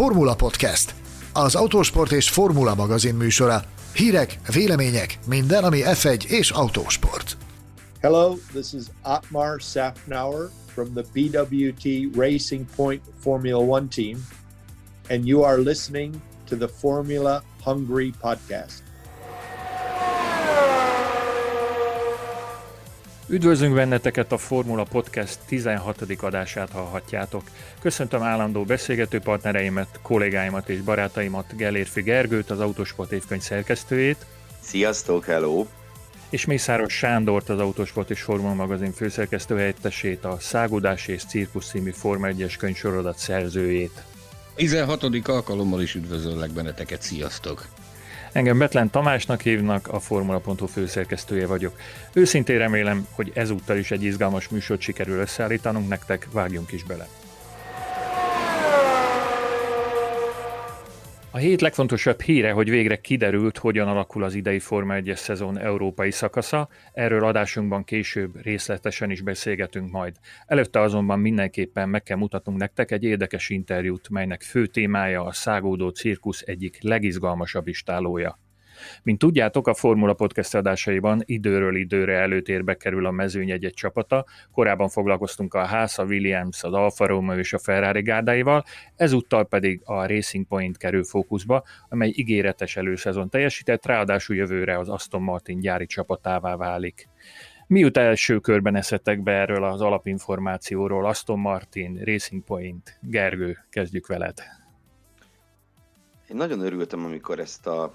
Formula Podcast, az autósport és formula magazin műsora. Hírek, vélemények, minden, ami F1 és autósport. Hello, this is Otmar Safnauer from the BWT Racing Point Formula One team, and you are listening to the Formula Hungry podcast. Üdvözlünk benneteket a Formula Podcast 16. adását hallhatjátok. Köszöntöm állandó beszélgető partnereimet, kollégáimat és barátaimat, Gellérfi Gergőt, az Autosport évkönyv szerkesztőjét. Sziasztok, hello! És Mészáros Sándort, az Autosport és Formula magazin főszerkesztő helyettesét, a Szágudás és Cirkusz című Forma 1-es könyvsorodat szerzőjét. 16. alkalommal is üdvözöllek benneteket, sziasztok! Engem Betlen Tamásnak hívnak, a Formula.hu főszerkesztője vagyok. Őszintén remélem, hogy ezúttal is egy izgalmas műsort sikerül összeállítanunk nektek, vágjunk is bele. A hét legfontosabb híre, hogy végre kiderült, hogyan alakul az idei Forma 1 szezon európai szakasza, erről adásunkban később részletesen is beszélgetünk majd. Előtte azonban mindenképpen meg kell mutatnunk nektek egy érdekes interjút, melynek fő témája a szágódó cirkusz egyik legizgalmasabb istálója. Mint tudjátok, a Formula Podcast adásaiban időről időre előtérbe kerül a mezőny egy-egy csapata. Korábban foglalkoztunk a Haas, a Williams, az Alfa Romeo és a Ferrari gárdáival, ezúttal pedig a Racing Point kerül fókuszba, amely ígéretes előszezon teljesített, ráadásul jövőre az Aston Martin gyári csapatává válik. Miután első körben eszettek be erről az alapinformációról, Aston Martin, Racing Point, Gergő, kezdjük veled. Én nagyon örültem, amikor ezt a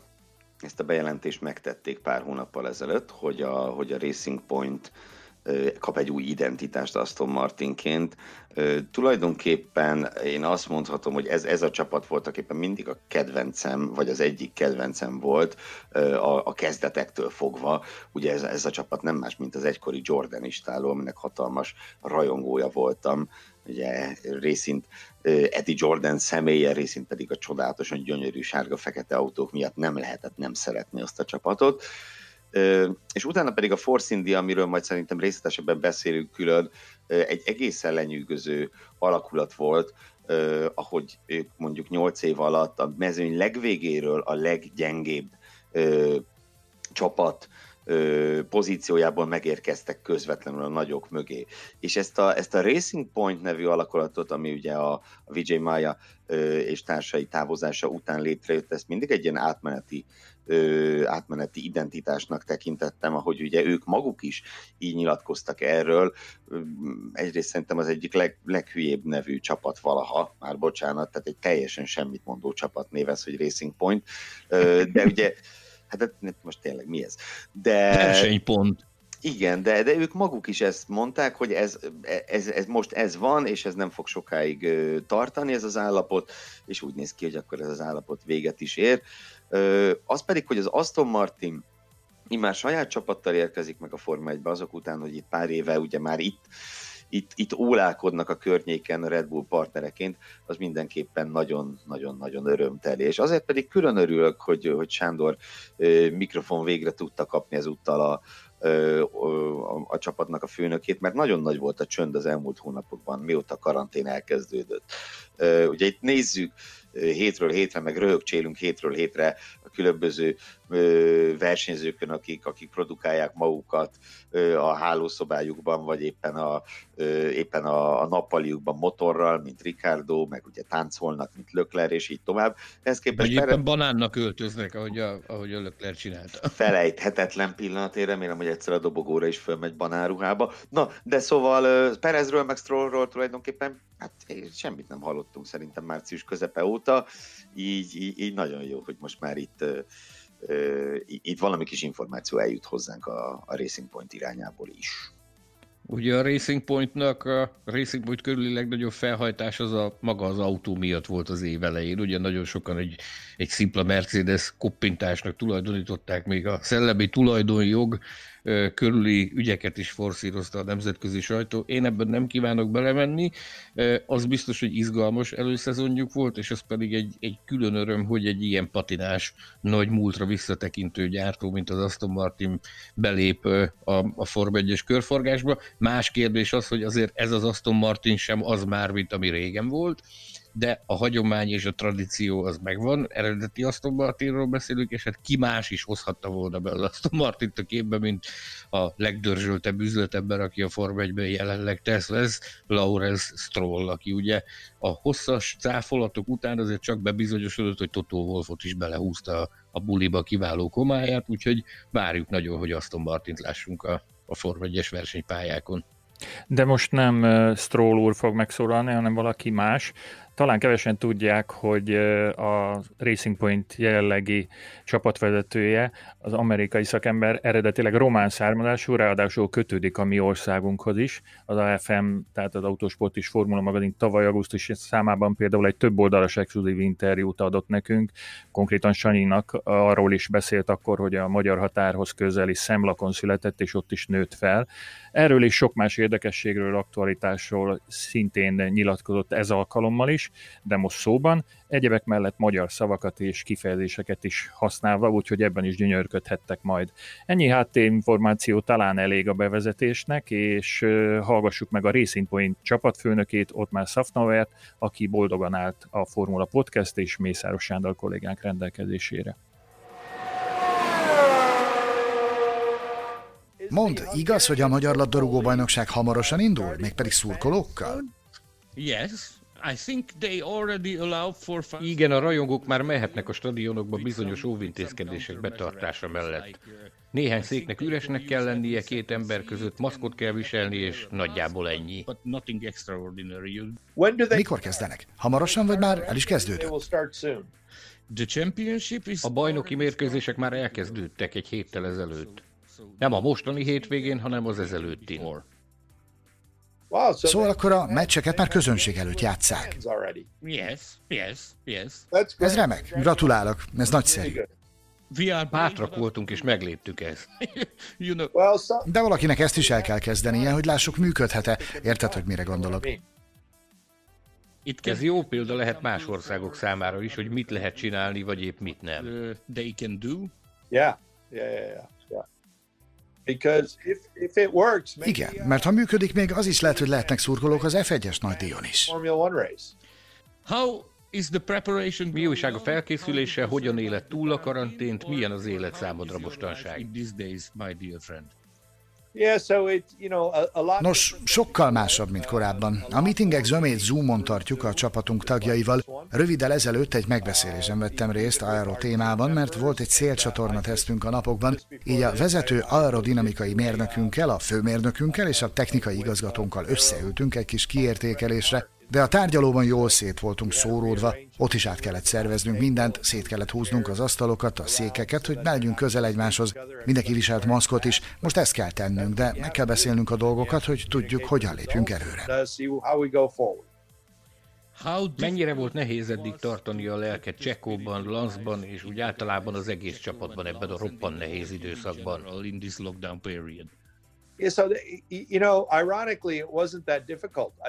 ezt a bejelentést megtették pár hónappal ezelőtt, hogy a, hogy a Racing Point kap egy új identitást Aston Martinként. Tulajdonképpen én azt mondhatom, hogy ez, ez a csapat voltak éppen mindig a kedvencem, vagy az egyik kedvencem volt a, a kezdetektől fogva. Ugye ez, ez a csapat nem más, mint az egykori Jordan istáló, aminek hatalmas rajongója voltam. Ugye részint Eddie Jordan személye, részint pedig a csodálatosan gyönyörű sárga-fekete autók miatt nem lehetett nem szeretni azt a csapatot. És utána pedig a Force India, amiről majd szerintem részletesebben beszélünk külön, egy egészen lenyűgöző alakulat volt, ahogy ők mondjuk 8 év alatt a mezőny legvégéről a leggyengébb csapat pozíciójából megérkeztek közvetlenül a nagyok mögé. És ezt a, ezt a Racing Point nevű alakulatot, ami ugye a, a Vijay Maya és társai távozása után létrejött, ezt mindig egy ilyen átmeneti ö, átmeneti identitásnak tekintettem, ahogy ugye ők maguk is így nyilatkoztak erről. Egyrészt szerintem az egyik leg, leghülyébb nevű csapat valaha, már bocsánat, tehát egy teljesen semmit mondó csapat névez, hogy Racing Point, ö, de ugye Hát most tényleg mi ez? De... Versenypont. Igen, de, de ők maguk is ezt mondták, hogy ez, ez, ez most ez van, és ez nem fog sokáig tartani ez az állapot, és úgy néz ki, hogy akkor ez az állapot véget is ér. Az pedig, hogy az Aston Martin immár saját csapattal érkezik meg a Forma 1 azok után, hogy itt pár éve ugye már itt itt, itt ólálkodnak a környéken a Red Bull partnereként, az mindenképpen nagyon-nagyon-nagyon örömteli. És azért pedig külön örülök, hogy, hogy Sándor mikrofon végre tudta kapni ezúttal a, a, a csapatnak a főnökét, mert nagyon nagy volt a csönd az elmúlt hónapokban, mióta karantén elkezdődött. Ugye itt nézzük, hétről hétre, meg röhögcsélünk hétről hétre a különböző versenyzőkön, akik, akik produkálják magukat a hálószobájukban, vagy éppen a, éppen a, a nappaliukban motorral, mint Ricardo, meg ugye táncolnak, mint Lökler, és így tovább. Ez képest vagy éppen banánnak öltöznek, ahogy a, ahogy a Lökler csinálta. Felejthetetlen pillanat, én remélem, hogy egyszer a dobogóra is fölmegy banáruhába. Na, de szóval Perezről, meg Strollról tulajdonképpen hát semmit nem hallottunk szerintem március közepe óta, így, így, így nagyon jó, hogy most már itt itt valami kis információ eljut hozzánk a, a Racing Point irányából is. Ugye a Racing Pointnak, a Racing Point körüli legnagyobb felhajtás az a maga az autó miatt volt az év elején. Ugye nagyon sokan egy, egy szimpla Mercedes koppintásnak tulajdonították még a szellemi tulajdonjog körüli ügyeket is forszírozta a nemzetközi sajtó. Én ebben nem kívánok belemenni. Az biztos, hogy izgalmas előszezonjuk volt, és az pedig egy, egy külön öröm, hogy egy ilyen patinás, nagy múltra visszatekintő gyártó, mint az Aston Martin belép a, a Form 1 körforgásba. Más kérdés az, hogy azért ez az Aston Martin sem az már, mint ami régen volt, de a hagyomány és a tradíció az megvan. Eredeti Aston Martinról beszélünk, és hát ki más is hozhatta volna be az Aston Martint a képbe, mint a legdörzsöltebb üzletember, aki a Form 1 jelenleg tesz, ez Lawrence Stroll, aki ugye a hosszas cáfolatok után azért csak bebizonyosodott, hogy Toto Wolfot is belehúzta a buliba kiváló komáját, úgyhogy várjuk nagyon, hogy Aston Martint lássunk a, a Form 1-es versenypályákon. De most nem Stroll úr fog megszólalni, hanem valaki más. Talán kevesen tudják, hogy a Racing Point jelenlegi csapatvezetője, az amerikai szakember eredetileg román származású, ráadásul kötődik a mi országunkhoz is. Az AFM, tehát az Autosport és Formula Magazin tavaly augusztus számában például egy több oldalas exkluzív interjút adott nekünk, konkrétan Sanyinak arról is beszélt akkor, hogy a magyar határhoz közeli Szemlakon született, és ott is nőtt fel. Erről és sok más érdekességről, aktualitásról szintén nyilatkozott ez alkalommal is, de most szóban, egyebek mellett magyar szavakat és kifejezéseket is használva, úgyhogy ebben is gyönyörködhettek majd. Ennyi háttérinformáció talán elég a bevezetésnek, és hallgassuk meg a Racing Point csapatfőnökét, már Szafnauert, aki boldogan állt a Formula Podcast és Mészáros Sándor kollégánk rendelkezésére. Mond, igaz, hogy a Magyar Labdarúgó Bajnokság hamarosan indul, mégpedig szurkolókkal? Yes, I think they already allow for... Igen, a rajongók már mehetnek a stadionokba bizonyos óvintézkedések betartása mellett. Néhány széknek üresnek kell lennie, két ember között maszkot kell viselni, és nagyjából ennyi. Mikor kezdenek? Hamarosan, vagy már el is kezdődött? A bajnoki mérkőzések már elkezdődtek egy héttel ezelőtt. Nem a mostani hétvégén, hanem az ezelőtti. Szóval akkor a meccseket már közönség előtt játszák. Yes, yes, yes. Ez remek, gratulálok, ez nagyszerű. Bátrak voltunk és megléptük ezt. De valakinek ezt is el kell kezdenie, hogy lássuk működhet-e. Érted, hogy mire gondolok? Itt ez jó példa lehet más országok számára is, hogy mit lehet csinálni, vagy épp mit nem. Uh, they can do? Yeah, yeah, yeah, yeah. Igen, mert ha működik még, az is lehet, hogy lehetnek szurkolók az F1-es nagy díjon is. Formula One race. How is the preparation? Mi újság a felkészülése, hogyan élet túl a karantént, milyen az élet számodra mostanság? Nos, sokkal másabb, mint korábban. A meetingek zömét Zoomon tartjuk a csapatunk tagjaival. Röviddel ezelőtt egy megbeszélésen vettem részt aero témában, mert volt egy szélcsatorna tesztünk a napokban, így a vezető aerodinamikai mérnökünkkel, a főmérnökünkkel és a technikai igazgatónkkal összeültünk egy kis kiértékelésre, de a tárgyalóban jól szét voltunk szóródva, ott is át kellett szerveznünk mindent, szét kellett húznunk az asztalokat, a székeket, hogy ne legyünk közel egymáshoz. Mindenki viselt maszkot is, most ezt kell tennünk, de meg kell beszélnünk a dolgokat, hogy tudjuk, hogyan lépjünk előre. Mennyire volt nehéz eddig tartani a lelket Csekóban, Lanszban és úgy általában az egész csapatban ebben a roppan nehéz időszakban?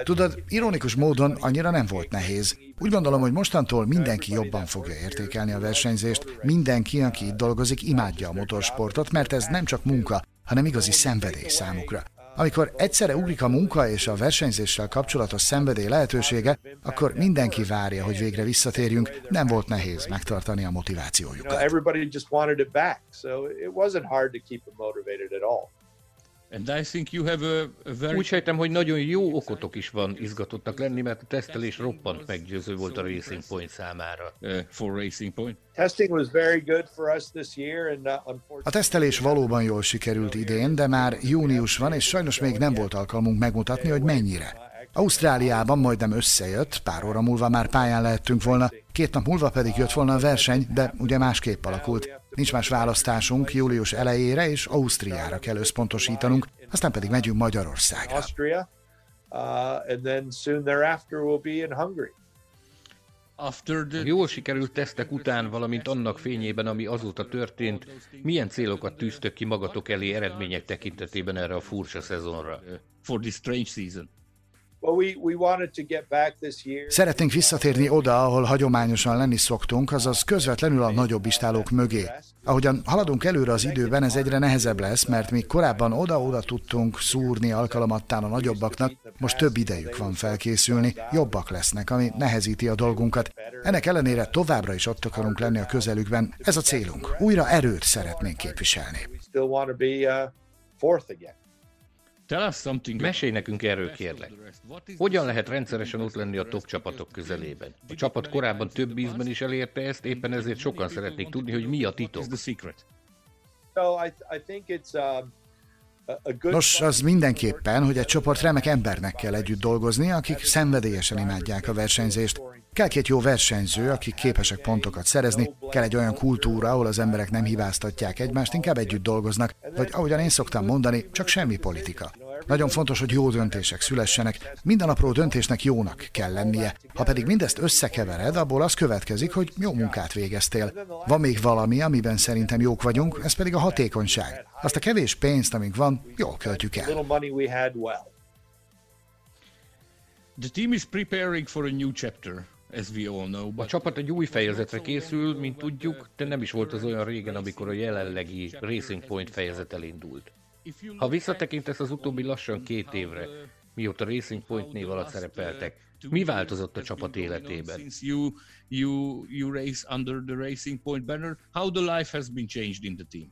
Tudod, ironikus módon annyira nem volt nehéz. Úgy gondolom, hogy mostantól mindenki jobban fogja értékelni a versenyzést, mindenki, aki itt dolgozik, imádja a motorsportot, mert ez nem csak munka, hanem igazi szenvedély számukra. Amikor egyszerre ugrik a munka és a versenyzéssel kapcsolatos szenvedély lehetősége, akkor mindenki várja, hogy végre visszatérjünk. Nem volt nehéz megtartani a motivációjukat. Úgy sejtem, hogy nagyon jó okotok is van izgatottak lenni, mert a tesztelés roppant meggyőző volt a Racing Point számára. Uh, for Racing Point. Uh, a tesztelés valóban jól sikerült idén, de már június van, és sajnos még nem volt alkalmunk megmutatni, hogy mennyire. Ausztráliában majdnem összejött, pár óra múlva már pályán lehettünk volna, két nap múlva pedig jött volna a verseny, de ugye másképp alakult. Nincs más választásunk, július elejére és Ausztriára kell összpontosítanunk, aztán pedig megyünk Magyarországra. A jól sikerült tesztek után, valamint annak fényében, ami azóta történt, milyen célokat tűztök ki magatok elé eredmények tekintetében erre a furcsa szezonra? For this strange season. Szeretnénk visszatérni oda, ahol hagyományosan lenni szoktunk, azaz közvetlenül a nagyobb istálók mögé. Ahogyan haladunk előre az időben, ez egyre nehezebb lesz, mert még korábban oda-oda tudtunk szúrni alkalomattán a nagyobbaknak, most több idejük van felkészülni, jobbak lesznek, ami nehezíti a dolgunkat. Ennek ellenére továbbra is ott akarunk lenni a közelükben. Ez a célunk. Újra erőt szeretnénk képviselni. Mesélj nekünk erről, kérlek. Hogyan lehet rendszeresen ott lenni a top csapatok közelében? A csapat korábban több ízben is elérte ezt, éppen ezért sokan szeretnék tudni, hogy mi a titok. Nos, az mindenképpen, hogy egy csoport remek embernek kell együtt dolgozni, akik szenvedélyesen imádják a versenyzést. Kell két jó versenyző, akik képesek pontokat szerezni, kell egy olyan kultúra, ahol az emberek nem hibáztatják egymást, inkább együtt dolgoznak, vagy ahogyan én szoktam mondani, csak semmi politika. Nagyon fontos, hogy jó döntések szülessenek, minden apró döntésnek jónak kell lennie. Ha pedig mindezt összekevered, abból az következik, hogy jó munkát végeztél. Van még valami, amiben szerintem jók vagyunk, ez pedig a hatékonyság. Azt a kevés pénzt, amink van, jól költjük el. The team is preparing for a new chapter. A csapat egy új fejezetre készül, mint tudjuk, de nem is volt az olyan régen, amikor a jelenlegi Racing Point fejezet elindult. Ha visszatekintesz az utóbbi lassan két évre, mióta Racing Point név alatt szerepeltek, mi változott a csapat életében? You, you, you race under the Racing Point banner. How the life has been changed in the team?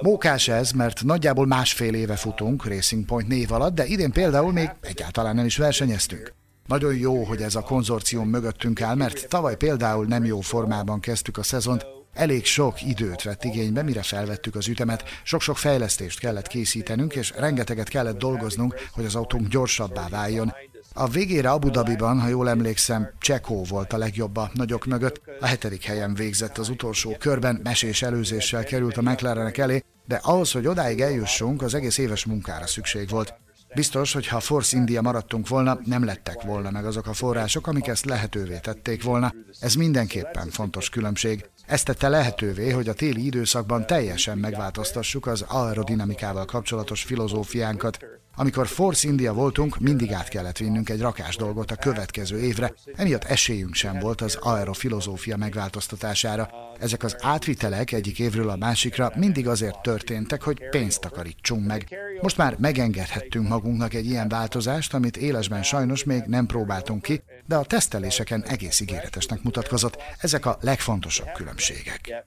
Mókás ez, mert nagyjából másfél éve futunk Racing Point név alatt, de idén például még egyáltalán nem is versenyeztünk. Nagyon jó, hogy ez a konzorcium mögöttünk áll, mert tavaly például nem jó formában kezdtük a szezont, Elég sok időt vett igénybe, mire felvettük az ütemet, sok-sok fejlesztést kellett készítenünk, és rengeteget kellett dolgoznunk, hogy az autónk gyorsabbá váljon. A végére Abu Dhabiban, ha jól emlékszem, Csekó volt a legjobb a nagyok mögött. A hetedik helyen végzett az utolsó körben, mesés előzéssel került a McLarenek elé, de ahhoz, hogy odáig eljussunk, az egész éves munkára szükség volt. Biztos, hogy ha Force India maradtunk volna, nem lettek volna meg azok a források, amik ezt lehetővé tették volna. Ez mindenképpen fontos különbség. Ezt tette lehetővé, hogy a téli időszakban teljesen megváltoztassuk az aerodinamikával kapcsolatos filozófiánkat. Amikor Force India voltunk, mindig át kellett vinnünk egy rakás dolgot a következő évre, emiatt esélyünk sem volt az aerofilozófia megváltoztatására. Ezek az átvitelek egyik évről a másikra mindig azért történtek, hogy pénzt takarítsunk meg. Most már megengedhettünk magunknak egy ilyen változást, amit élesben sajnos még nem próbáltunk ki, de a teszteléseken egész ígéretesnek mutatkozott. Ezek a legfontosabb különbségek.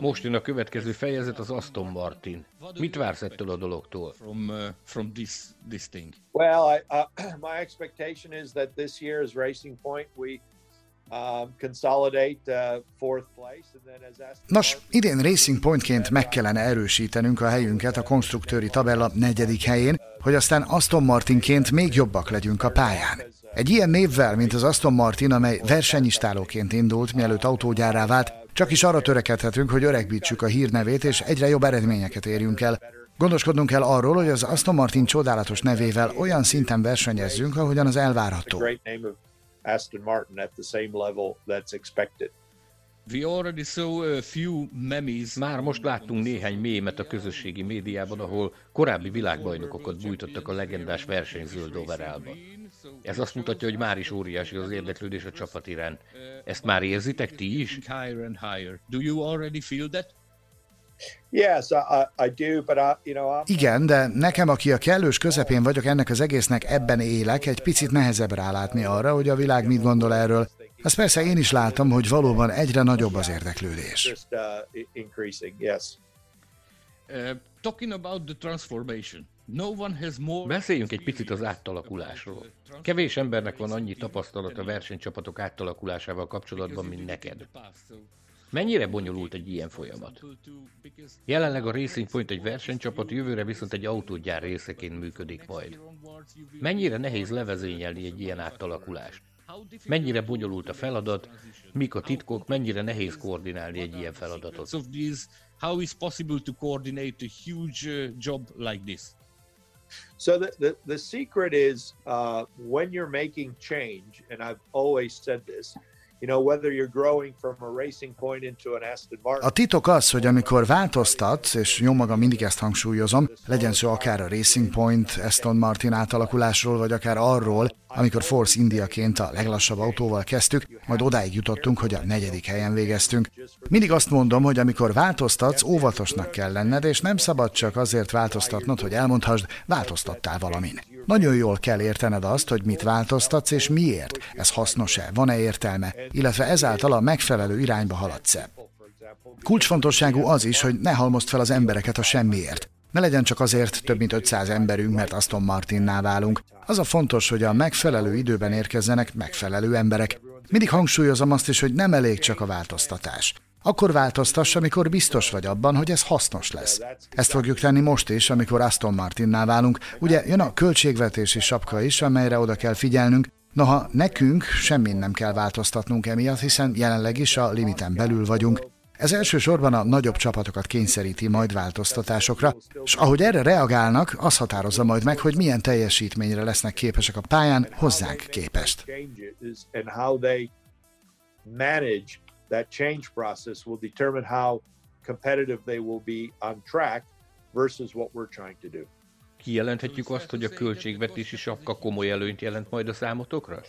Most jön a következő fejezet, az Aston Martin. Mit vársz ettől a dologtól? From, uh, from this, this thing? Well, I, uh, my expectation is that this year's Racing Point we Nos, idén Racing Pointként meg kellene erősítenünk a helyünket a konstruktőri tabella negyedik helyén, hogy aztán Aston Martinként még jobbak legyünk a pályán. Egy ilyen névvel, mint az Aston Martin, amely versenyistálóként indult, mielőtt autógyárá vált, csak is arra törekedhetünk, hogy öregbítsük a hírnevét, és egyre jobb eredményeket érjünk el. Gondoskodnunk kell arról, hogy az Aston Martin csodálatos nevével olyan szinten versenyezzünk, ahogyan az elvárható. Aston Martin at the same level that's expected. We already saw a few memes. Már most láttunk néhány mémet a közösségi médiában, ahol korábbi világbajnokokat bújtottak a legendás versenyzöld overallba. Ez azt mutatja, hogy már is óriási az érdeklődés a csapat iránt. Ezt már érzitek ti is? Igen, de nekem, aki a kellős közepén vagyok ennek az egésznek, ebben élek, egy picit nehezebb rálátni arra, hogy a világ mit gondol erről. Azt persze én is látom, hogy valóban egyre nagyobb az érdeklődés. Uh, more... Beszéljünk egy picit az átalakulásról. Kevés embernek van annyi tapasztalat a versenycsapatok átalakulásával kapcsolatban, mint neked. Mennyire bonyolult egy ilyen folyamat? Jelenleg a Racing Point egy versenycsapat, jövőre viszont egy autógyár részeként működik majd. Mennyire nehéz levezényelni egy ilyen átalakulást? Mennyire bonyolult a feladat, mik a titkok, mennyire nehéz koordinálni egy ilyen feladatot? How is possible to coordinate a huge uh, job like this? So the, the, the secret is uh, when you're making change, and I've always said this, A titok az, hogy amikor változtatsz, és jó magam mindig ezt hangsúlyozom, legyen szó akár a Racing Point Aston Martin átalakulásról, vagy akár arról, amikor Force Indiaként a leglassabb autóval kezdtük, majd odáig jutottunk, hogy a negyedik helyen végeztünk. Mindig azt mondom, hogy amikor változtatsz, óvatosnak kell lenned, és nem szabad csak azért változtatnod, hogy elmondhasd, változtattál valamin. Nagyon jól kell értened azt, hogy mit változtatsz és miért. Ez hasznos-e, van-e értelme, illetve ezáltal a megfelelő irányba haladsz-e. Kulcsfontosságú az is, hogy ne halmozd fel az embereket a semmiért. Ne legyen csak azért több mint 500 emberünk, mert Aston Martinná válunk. Az a fontos, hogy a megfelelő időben érkezzenek megfelelő emberek. Mindig hangsúlyozom azt is, hogy nem elég csak a változtatás. Akkor változtass, amikor biztos vagy abban, hogy ez hasznos lesz. Ezt fogjuk tenni most is, amikor Aston Martinnál válunk. Ugye jön a költségvetési sapka is, amelyre oda kell figyelnünk, Noha nekünk semmin nem kell változtatnunk emiatt, hiszen jelenleg is a limiten belül vagyunk. Ez elsősorban a nagyobb csapatokat kényszeríti majd változtatásokra, és ahogy erre reagálnak, az határozza majd meg, hogy milyen teljesítményre lesznek képesek a pályán hozzánk képest. Competitive they will be on track versus what we're trying to do. Kijelenthetjük azt, hogy a költségvetési sapka komoly előnyt jelent majd a számotokra?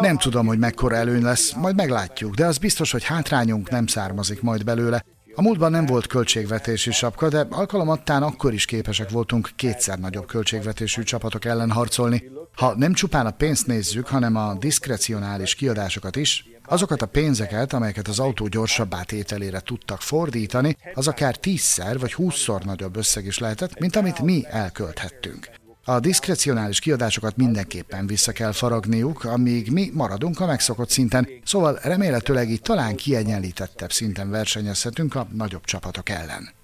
Nem tudom, hogy mekkora előny lesz, majd meglátjuk, de az biztos, hogy hátrányunk nem származik majd belőle. A múltban nem volt költségvetési sapka, de alkalomattán akkor is képesek voltunk kétszer nagyobb költségvetésű csapatok ellen harcolni. Ha nem csupán a pénzt nézzük, hanem a diszkrecionális kiadásokat is, azokat a pénzeket, amelyeket az autó gyorsabb átételére tudtak fordítani, az akár tízszer vagy húszszor nagyobb összeg is lehetett, mint amit mi elkölthettünk. A diszkrecionális kiadásokat mindenképpen vissza kell faragniuk, amíg mi maradunk a megszokott szinten, szóval remélhetőleg így talán kiegyenlítettebb szinten versenyezhetünk a nagyobb csapatok ellen.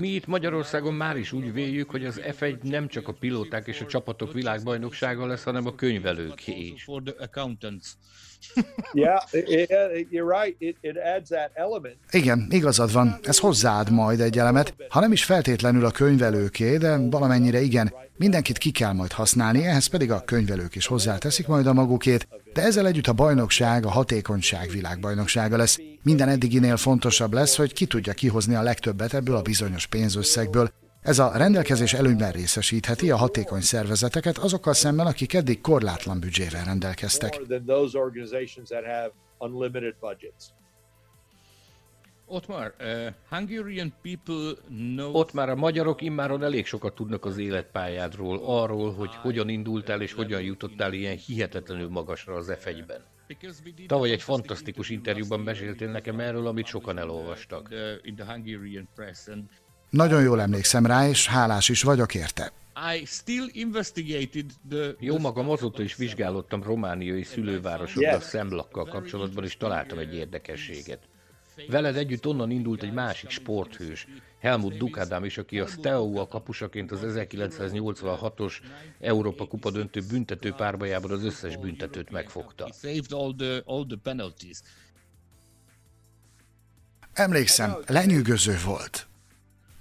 Mi itt Magyarországon már is úgy véljük, hogy az F1 nem csak a pilóták és a csapatok világbajnoksága lesz, hanem a könyvelők is. Igen, igazad van, ez hozzáad majd egy elemet, ha nem is feltétlenül a könyvelőké, de valamennyire igen, mindenkit ki kell majd használni, ehhez pedig a könyvelők is hozzáteszik majd a magukét, de ezzel együtt a bajnokság a hatékonyság világbajnoksága lesz. Minden eddiginél fontosabb lesz, hogy ki tudja kihozni a legtöbbet ebből a bizonyos pénzösszegből, ez a rendelkezés előnyben részesítheti a hatékony szervezeteket azokkal szemben, akik eddig korlátlan büdzsével rendelkeztek. Ott már, uh. Ott már a magyarok immáron elég sokat tudnak az életpályádról, arról, hogy hogyan indultál és hogyan jutottál ilyen hihetetlenül magasra az f ben Tavaly egy fantasztikus interjúban meséltél nekem erről, amit sokan elolvastak. Nagyon jól emlékszem rá, és hálás is vagyok érte. Jó magam azóta is vizsgálottam romániai szülővárosodban Szemlakkal kapcsolatban, és találtam egy érdekességet. Veled együtt onnan indult egy másik sporthős, Helmut Dukadám is, aki a Steaua kapusaként az 1986-os Európa Kupa döntő büntető párbajában az összes büntetőt megfogta. Emlékszem, lenyűgöző volt.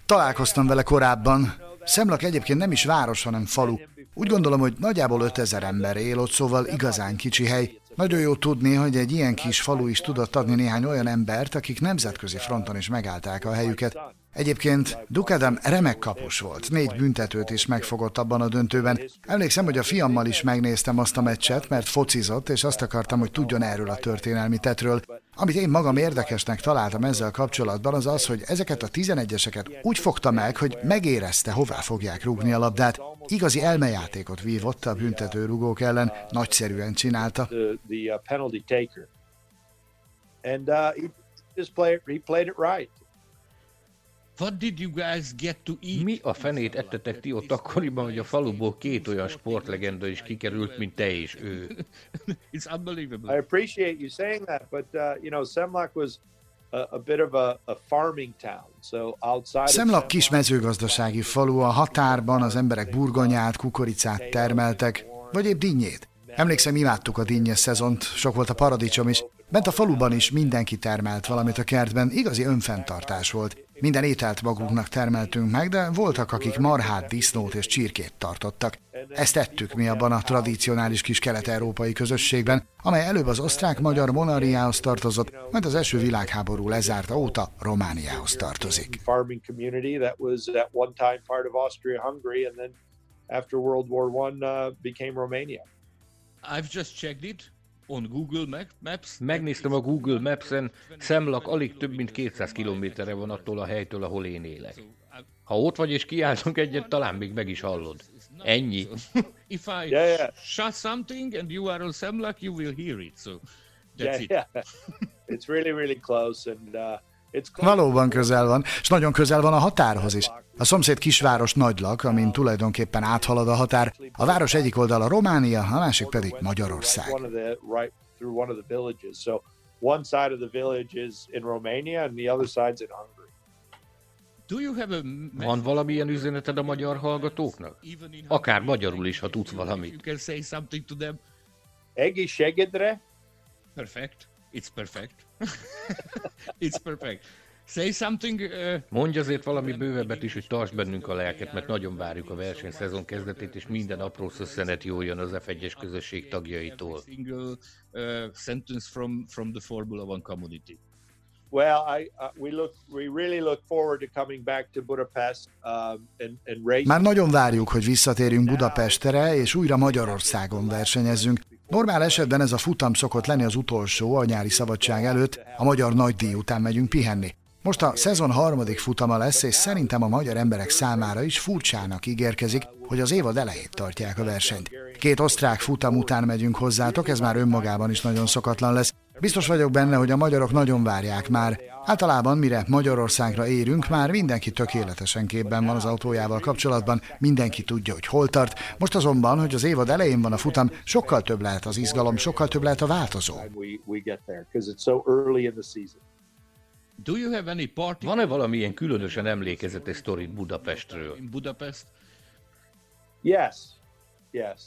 Találkoztam vele korábban. Szemlak egyébként nem is város, hanem falu. Úgy gondolom, hogy nagyjából 5000 ember él ott, szóval igazán kicsi hely. Nagyon jó tudni, hogy egy ilyen kis falu is tudott adni néhány olyan embert, akik nemzetközi fronton is megállták a helyüket. Egyébként Dukadam remek kapus volt, négy büntetőt is megfogott abban a döntőben. Emlékszem, hogy a fiammal is megnéztem azt a meccset, mert focizott, és azt akartam, hogy tudjon erről a történelmi tetről. Amit én magam érdekesnek találtam ezzel kapcsolatban, az az, hogy ezeket a 11-eseket úgy fogta meg, hogy megérezte, hová fogják rúgni a labdát. Igazi elmejátékot vívott a büntető rugók ellen, nagyszerűen csinálta. And uh, he just played, he played it right. What did you guys get to eat? Mi a fenét ettetek ti ott akkoriban, hogy a faluból két olyan sportlegenda is kikerült, mint te és ő? It's unbelievable. I appreciate you saying that, but uh, you know, Semlak was a, bit of a, a farming town. So outside Semlak kis mezőgazdasági falu, a határban az emberek burgonyát, kukoricát termeltek, vagy épp dinnyét. Emlékszem, imádtuk a dinnyes szezont, sok volt a paradicsom is. Bent a faluban is mindenki termelt valamit a kertben, igazi önfenntartás volt. Minden ételt magunknak termeltünk meg, de voltak, akik marhát, disznót és csirkét tartottak. Ezt tettük mi abban a tradicionális kis kelet-európai közösségben, amely előbb az osztrák-magyar monarchiához tartozott, majd az első világháború lezárta óta Romániához tartozik. After World War I uh, became Romania. I've just checked it on Google Maps. Megnéztem a Google Maps-en, Szemlak alig több mint 200 kilométerre van attól a helytől, ahol én élek. Ha ott vagy és kiáltunk egyet, talán még meg is hallod. Ennyi. If I yeah, yeah. shut something and you are on Semlak, you will hear it. So that's yeah, it. Yeah. It's really, really close and uh, Valóban közel van, és nagyon közel van a határhoz is. A szomszéd kisváros Nagylak, amin tulajdonképpen áthalad a határ. A város egyik oldala Románia, a másik pedig Magyarország. Van valamilyen üzeneted a magyar hallgatóknak? Akár magyarul is, ha tudsz valamit. Egészségedre. Perfect. It's perfect. It's perfect. Say something, uh... Mondj azért valami bővebbet is, hogy tarts bennünk a lelket, mert nagyon várjuk a versenyszezon kezdetét, és minden apró szösszenet jól jön az F1-es közösség tagjaitól. Single, uh, sentence from, from the Formula One community. Well, I uh, we look we really look forward to coming back to Budapest um, and, and race. Már nagyon várjuk, hogy visszatérjünk Budapestre és újra Magyarországon versenyezzünk. Normál esetben ez a futam szokott lenni az utolsó a nyári szabadság előtt, a magyar nagydíj után megyünk pihenni. Most a szezon harmadik futama lesz, és szerintem a magyar emberek számára is furcsának ígérkezik, hogy az évad elejét tartják a versenyt. Két osztrák futam után megyünk hozzátok, ez már önmagában is nagyon szokatlan lesz. Biztos vagyok benne, hogy a magyarok nagyon várják már. Általában, mire Magyarországra érünk, már mindenki tökéletesen képben van az autójával kapcsolatban, mindenki tudja, hogy hol tart. Most azonban, hogy az évad elején van a futam, sokkal több lehet az izgalom, sokkal több lehet a változó. Van-e valamilyen különösen emlékezetes sztorit Budapestről? Budapest? Yes. Yes.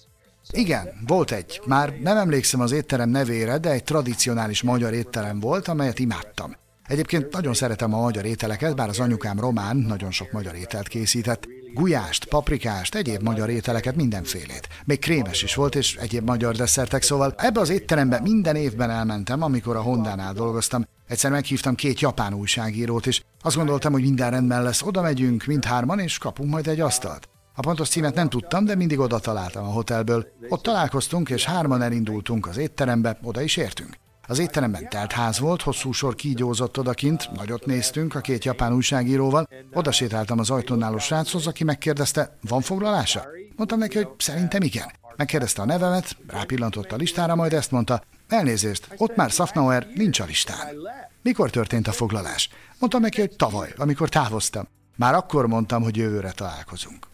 Igen, volt egy. Már nem emlékszem az étterem nevére, de egy tradicionális magyar étterem volt, amelyet imádtam. Egyébként nagyon szeretem a magyar ételeket, bár az anyukám román, nagyon sok magyar ételt készített. Gulyást, paprikást, egyéb magyar ételeket, mindenfélét. Még krémes is volt, és egyéb magyar desszertek, szóval ebbe az étterembe minden évben elmentem, amikor a Hondánál dolgoztam. Egyszer meghívtam két japán újságírót, és azt gondoltam, hogy minden rendben lesz, oda megyünk, mindhárman, és kapunk majd egy asztalt. A pontos címet nem tudtam, de mindig oda találtam a hotelből. Ott találkoztunk, és hárman elindultunk az étterembe, oda is értünk. Az étteremben telt ház volt, hosszú sor kígyózott odakint, nagyot néztünk a két japán újságíróval. Oda sétáltam az ajtónál álló sráchoz, aki megkérdezte, van foglalása? Mondtam neki, hogy szerintem igen. Megkérdezte a nevemet, rápillantott a listára, majd ezt mondta, elnézést, ott már Safnauer nincs a listán. Mikor történt a foglalás? Mondtam neki, hogy tavaly, amikor távoztam. Már akkor mondtam, hogy jövőre találkozunk.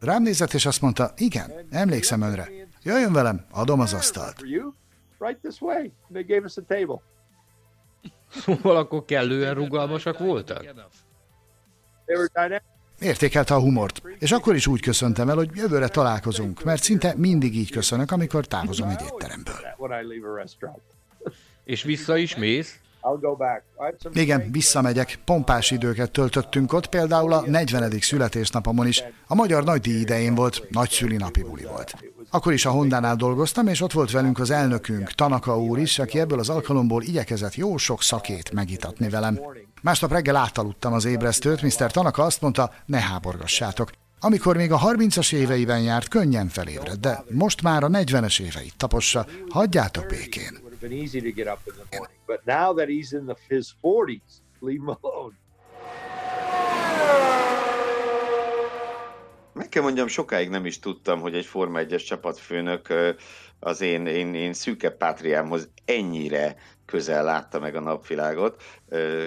Rám nézett, és azt mondta, igen, emlékszem önre. Jöjjön velem, adom az asztalt. Szóval akkor kellően rugalmasak voltak? Értékelte a humort, és akkor is úgy köszöntem el, hogy jövőre találkozunk, mert szinte mindig így köszönök, amikor távozom egy étteremből. És vissza is mész? Igen, visszamegyek. Pompás időket töltöttünk ott, például a 40. születésnapomon is. A magyar nagydíj idején volt, nagy szülinapi buli volt. Akkor is a Hondánál dolgoztam, és ott volt velünk az elnökünk, Tanaka úr is, aki ebből az alkalomból igyekezett jó sok szakét megitatni velem. Másnap reggel átaludtam az ébresztőt, Mr. Tanaka azt mondta, ne háborgassátok. Amikor még a 30-as éveiben járt, könnyen felébred, de most már a 40-es éveit tapossa, hagyjátok békén. But now that he's in the, his 40s, leave him alone. Meg kell mondjam, sokáig nem is tudtam, hogy egy Forma 1-es csapatfőnök az én, én, én szűkebb pátriámhoz ennyire közel látta meg a napvilágot.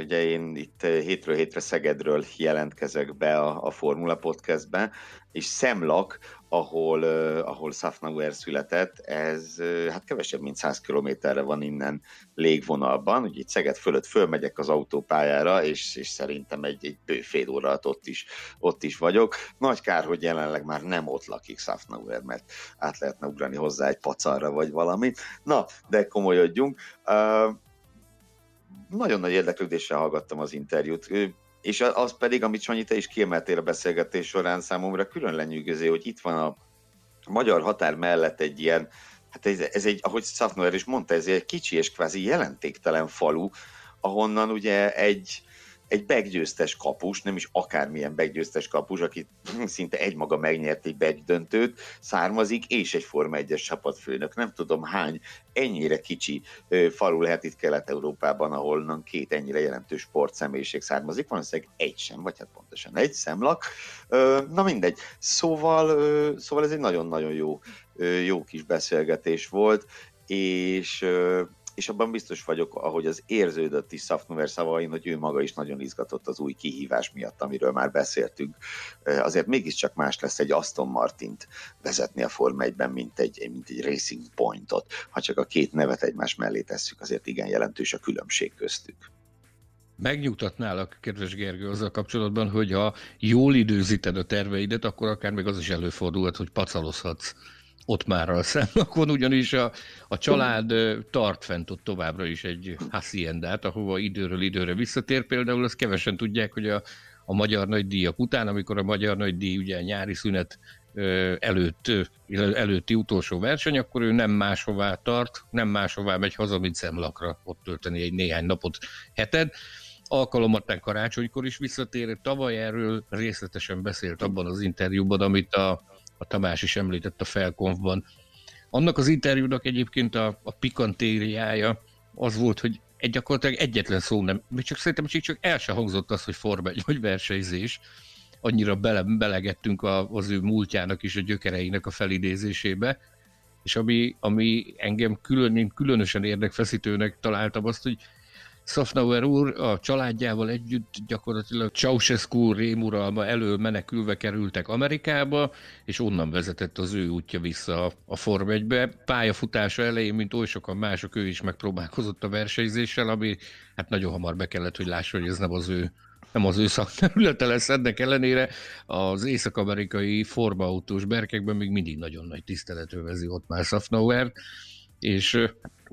Ugye én itt hétről hétre Szegedről jelentkezek be a, a Formula Podcastbe, és Szemlak, ahol, ahol Safnauer született, ez hát kevesebb, mint 100 kilométerre van innen légvonalban, ugye itt Szeged fölött fölmegyek az autópályára, és, és szerintem egy, egy bő fél óra ott is, ott is vagyok. Nagy kár, hogy jelenleg már nem ott lakik Safnauer, mert át lehetne ugrani hozzá egy pacarra, vagy valami. Na, de komolyodjunk. Uh, nagyon nagy érdeklődéssel hallgattam az interjút és az pedig, amit Sanyi, te is kiemeltél a beszélgetés során számomra külön lenyűgöző, hogy itt van a magyar határ mellett egy ilyen, hát ez, ez egy, ahogy Szafnoer is mondta, ez egy kicsi és kvázi jelentéktelen falu, ahonnan ugye egy, egy beggyőztes kapus, nem is akármilyen beggyőztes kapus, aki szinte egymaga megnyert egy begdöntőt, származik, és egy Forma 1-es csapatfőnök. Nem tudom hány ennyire kicsi falu lehet itt Kelet-Európában, ahol két ennyire jelentős sportszemélyiség származik, valószínűleg egy sem, vagy hát pontosan egy szemlak. Na mindegy. Szóval, szóval ez egy nagyon-nagyon jó, jó kis beszélgetés volt, és és abban biztos vagyok, ahogy az érződött is Szafnuver szavain, hogy ő maga is nagyon izgatott az új kihívás miatt, amiről már beszéltünk. Azért mégiscsak más lesz egy Aston Martint vezetni a Forma 1-ben, mint egy, mint egy Racing Pointot. Ha csak a két nevet egymás mellé tesszük, azért igen jelentős a különbség köztük. Megnyugtatnálak, kedves Gergő, azzal kapcsolatban, hogy ha jól időzíted a terveidet, akkor akár még az is előfordulhat, hogy pacalozhatsz ott már szemlakon, ugyanis a, a család tart fent ott továbbra is egy haciendát, ahova időről időre visszatér. Például azt kevesen tudják, hogy a, a magyar nagydíjak után, amikor a magyar nagydíj ugye a nyári szünet előtt, előtti utolsó verseny, akkor ő nem máshová tart, nem máshová megy haza, mint szemlakra ott tölteni egy néhány napot, heted. Alkalomattán karácsonykor is visszatér. Tavaly erről részletesen beszélt abban az interjúban, amit a, a Tamás is említett a felkonfban. Annak az interjúnak egyébként a, a pikantériája az volt, hogy egy gyakorlatilag egyetlen szó nem, még csak szerintem csak, csak el se hangzott az, hogy Forma egy vagy versenyzés, annyira bele, belegettünk a, az ő múltjának és a gyökereinek a felidézésébe, és ami, ami engem külön, különösen érdekfeszítőnek találtam azt, hogy Szafnauer úr a családjával együtt gyakorlatilag Ceausescu rémuralma elől menekülve kerültek Amerikába, és onnan vezetett az ő útja vissza a Form 1-be. Pályafutása elején, mint oly sokan mások, ő is megpróbálkozott a versenyzéssel, ami hát nagyon hamar be kellett, hogy lássa, hogy ez nem az ő nem az ő szakterülete lesz, ennek ellenére az észak-amerikai formautós berkekben még mindig nagyon nagy tisztelet övezi ott már Szafnauer, és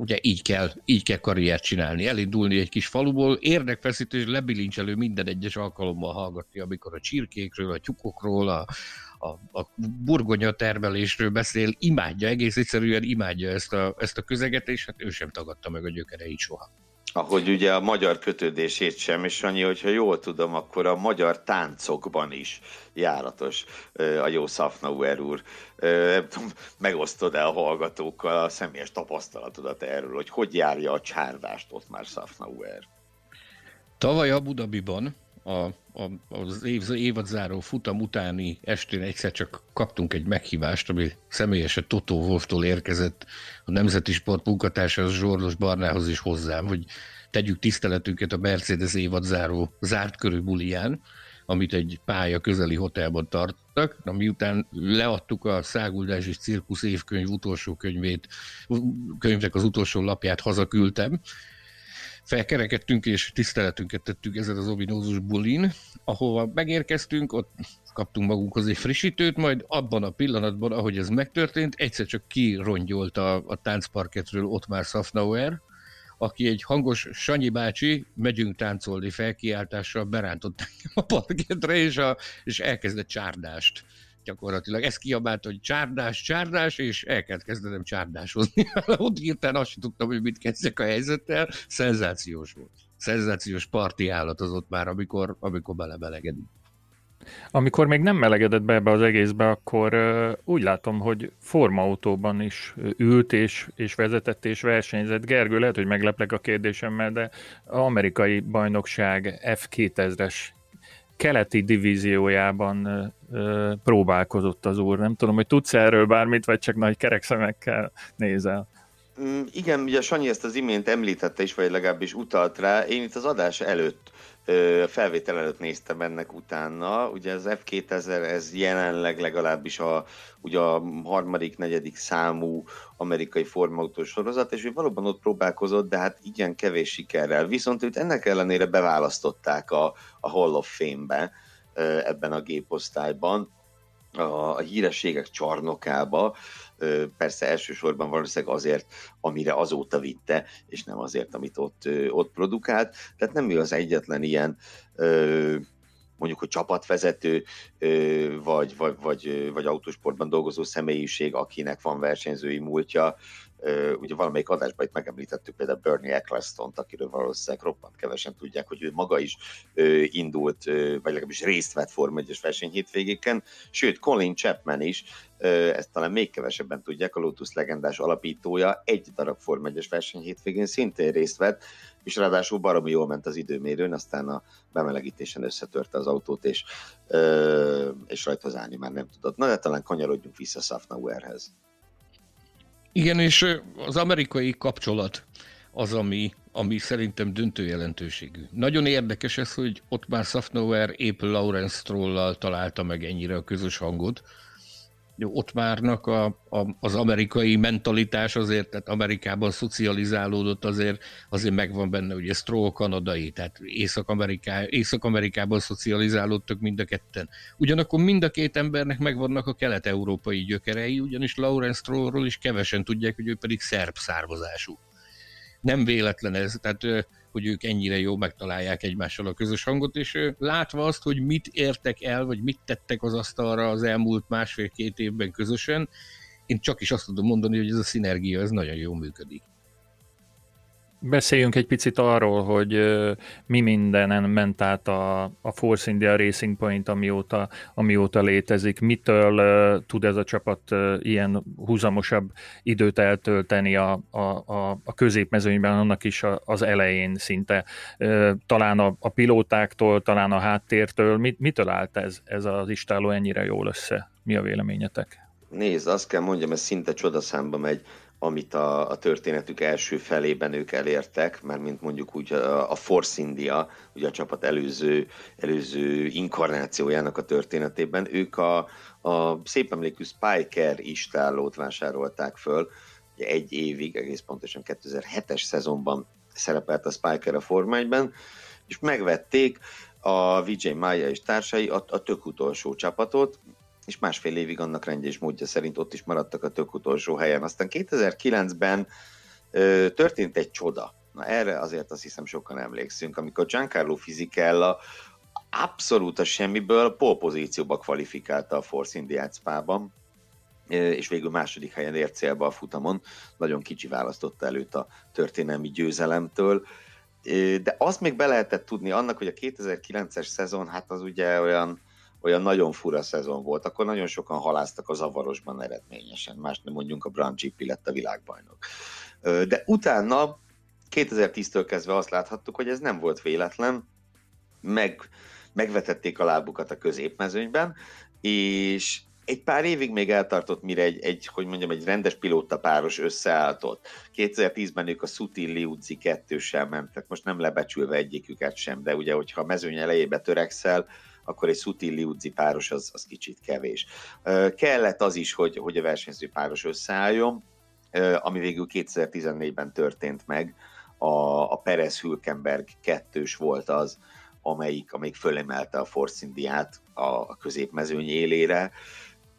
ugye így kell, így kell karriert csinálni, elindulni egy kis faluból, érdekfeszítő és lebilincselő minden egyes alkalommal hallgatni, amikor a csirkékről, a tyúkokról, a, a, a burgonya termelésről beszél, imádja, egész egyszerűen imádja ezt a, ezt a közeget, és hát ő sem tagadta meg a gyökereit soha ahogy ugye a magyar kötődését sem, és annyi, hogyha jól tudom, akkor a magyar táncokban is járatos a jó Szafnauer úr. Megosztod-e a hallgatókkal a személyes tapasztalatodat erről, hogy hogy járja a csárdást ott már Szafnauer? Tavaly Abu Dhabiban a, a, az év, évadzáró futam utáni estén egyszer csak kaptunk egy meghívást, ami személyesen Totó Wolftól érkezett a Nemzeti Sport munkatársa, az Zsorlos Barnához is hozzám, hogy tegyük tiszteletünket a Mercedes évadzáró zárt körű bulián, amit egy pálya közeli hotelban tartottak. Na, miután leadtuk a Száguldás és Cirkusz évkönyv utolsó könyvét, könyvnek az utolsó lapját hazaküldtem, felkerekedtünk és tiszteletünket tettük ezen az ominózus bulin, ahova megérkeztünk, ott kaptunk magunkhoz egy frissítőt, majd abban a pillanatban, ahogy ez megtörtént, egyszer csak kirongyolt a, a táncparketről ott már Safnauer, aki egy hangos Sanyi bácsi, megyünk táncolni felkiáltással berántott a parketre, és, a, és elkezdett csárdást gyakorlatilag. Ez kiabált, hogy csárdás, csárdás, és el kellett kezdenem csárdáshozni. Ott hirtelen azt sem tudtam, hogy mit kezdjek a helyzettel. Szenzációs volt. Szenzációs parti állat az ott már, amikor, amikor belebelegedik. Amikor még nem melegedett be ebbe az egészbe, akkor uh, úgy látom, hogy formautóban is ült és, és vezetett és versenyzett. Gergő, lehet, hogy megleplek a kérdésemmel, de amerikai bajnokság F2000-es keleti divíziójában ö, próbálkozott az úr. Nem tudom, hogy tudsz erről bármit, vagy csak nagy kerekszemekkel nézel. Mm, igen, ugye Sanyi ezt az imént említette is, vagy legalábbis utalt rá. Én itt az adás előtt, felvétel előtt néztem ennek utána. Ugye az F2000 ez jelenleg legalábbis a, ugye a harmadik, negyedik számú amerikai formautó sorozat, és ő valóban ott próbálkozott, de hát igen kevés sikerrel. Viszont őt ennek ellenére beválasztották a, a Hall of Fame-be ebben a géposztályban, a, a hírességek csarnokába, persze elsősorban valószínűleg azért, amire azóta vitte, és nem azért, amit ott, ott produkált. Tehát nem ő az egyetlen ilyen mondjuk, hogy csapatvezető, vagy, vagy, vagy, vagy autósportban dolgozó személyiség, akinek van versenyzői múltja, ugye valamelyik adásban itt megemlítettük például Bernie Eccleston-t, akiről valószínűleg roppant kevesen tudják, hogy ő maga is indult, vagy legalábbis részt vett Form 1 verseny hétvégéken, sőt Colin Chapman is, ezt talán még kevesebben tudják, a Lotus legendás alapítója egy darab Form 1 verseny hétvégén szintén részt vett, és ráadásul baromi jól ment az időmérőn, aztán a bemelegítésen összetörte az autót, és, és rajta állni már nem tudott. Na, de talán kanyarodjunk vissza Safnauerhez. Igen, és az amerikai kapcsolat az, ami, ami szerintem döntő jelentőségű. Nagyon érdekes ez, hogy ott már Safnauer épp Lawrence Strollal találta meg ennyire a közös hangot, ott várnak a, a, az amerikai mentalitás azért, tehát Amerikában szocializálódott azért, azért megvan benne, ugye Stroll kanadai, tehát Észak-Ameriká, Észak-Amerikában szocializálódtak mind a ketten. Ugyanakkor mind a két embernek megvannak a kelet-európai gyökerei, ugyanis Lawrence Strollról is kevesen tudják, hogy ő pedig szerb származású. Nem véletlen ez, tehát hogy ők ennyire jó megtalálják egymással a közös hangot, és látva azt, hogy mit értek el, vagy mit tettek az asztalra az elmúlt másfél-két évben közösen, én csak is azt tudom mondani, hogy ez a szinergia, ez nagyon jól működik. Beszéljünk egy picit arról, hogy mi mindenen ment át a, a Force India Racing Point, amióta, amióta létezik. Mitől tud ez a csapat ilyen húzamosabb időt eltölteni a, a, a, a középmezőnyben, annak is a, az elején szinte. Talán a, a pilótáktól, talán a háttértől. Mit, mitől állt ez, ez az istáló ennyire jól össze? Mi a véleményetek? Nézd, azt kell mondjam, ez szinte csodaszámba megy amit a, a történetük első felében ők elértek, mert mint mondjuk úgy a, a Force India, ugye a csapat előző, előző inkarnációjának a történetében, ők a, a szép emlékű Spiker istállót vásárolták föl, ugye egy évig, egész pontosan 2007-es szezonban szerepelt a Spiker a Forma 1 és megvették a Vijay Maya és társai a, a tök utolsó csapatot, és másfél évig annak rendje és módja szerint ott is maradtak a tök utolsó helyen. Aztán 2009-ben ö, történt egy csoda. Na erre azért azt hiszem sokan emlékszünk, amikor Giancarlo Fisichella abszolút a semmiből polpozícióba kvalifikálta a Force Indiát Spa-ban, és végül második helyen ért célba a futamon, nagyon kicsi választotta előtt a történelmi győzelemtől, de azt még be lehetett tudni annak, hogy a 2009-es szezon, hát az ugye olyan olyan nagyon fura szezon volt, akkor nagyon sokan haláztak az avarosban eredményesen, más nem mondjunk, a Brown GP lett a világbajnok. De utána 2010-től kezdve azt láthattuk, hogy ez nem volt véletlen, meg, megvetették a lábukat a középmezőnyben, és egy pár évig még eltartott, mire egy, egy hogy mondjam, egy rendes pilóta páros összeállt ott. 2010-ben ők a Sutil Liuzzi kettőssel mentek, most nem lebecsülve egyiküket sem, de ugye, hogyha a mezőny elejébe törekszel, akkor egy Sutilli Udzi páros az, az kicsit kevés. Kellett az is, hogy, hogy a versenyző páros összeálljon, ami végül 2014-ben történt meg, a, a Perez Hülkenberg kettős volt az, amelyik, amelyik fölemelte a Force Indiát a, a középmezőny élére,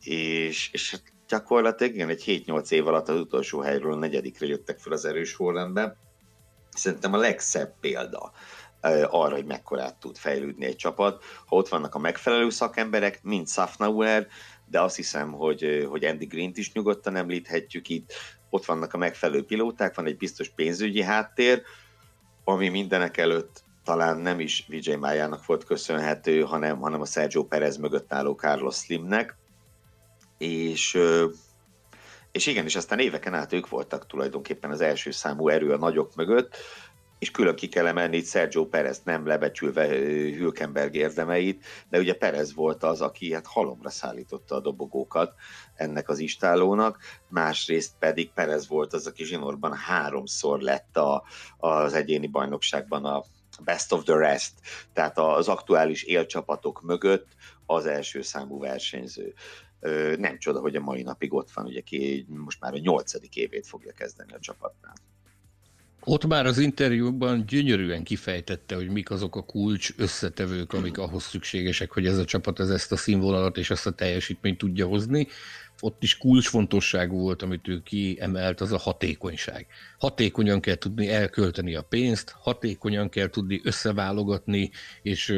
és, és hát gyakorlatilag igen, egy 7-8 év alatt az utolsó helyről a negyedikre jöttek fel az erős sorrendbe. Szerintem a legszebb példa arra, hogy mekkorát tud fejlődni egy csapat. Ha ott vannak a megfelelő szakemberek, mint Safnauer, de azt hiszem, hogy, hogy Andy Green-t is nyugodtan említhetjük itt, ott vannak a megfelelő pilóták, van egy biztos pénzügyi háttér, ami mindenek előtt talán nem is Vijay Májának volt köszönhető, hanem, hanem a Sergio Perez mögött álló Carlos Slimnek, és és igen, és aztán éveken át ők voltak tulajdonképpen az első számú erő a nagyok mögött, és külön ki kell emelni itt Sergio Perez nem lebecsülve Hülkenberg érdemeit, de ugye Perez volt az, aki hát halomra szállította a dobogókat ennek az istálónak, másrészt pedig Perez volt az, aki zsinórban háromszor lett a, az egyéni bajnokságban a best of the rest, tehát az aktuális élcsapatok mögött az első számú versenyző. Nem csoda, hogy a mai napig ott van, ugye ki most már a nyolcadik évét fogja kezdeni a csapatnál. Ott már az interjúkban gyönyörűen kifejtette, hogy mik azok a kulcs összetevők, amik ahhoz szükségesek, hogy ez a csapat ez ezt a színvonalat és ezt a teljesítményt tudja hozni. Ott is kulcsfontosságú volt, amit ő kiemelt, az a hatékonyság. Hatékonyan kell tudni elkölteni a pénzt, hatékonyan kell tudni összeválogatni, és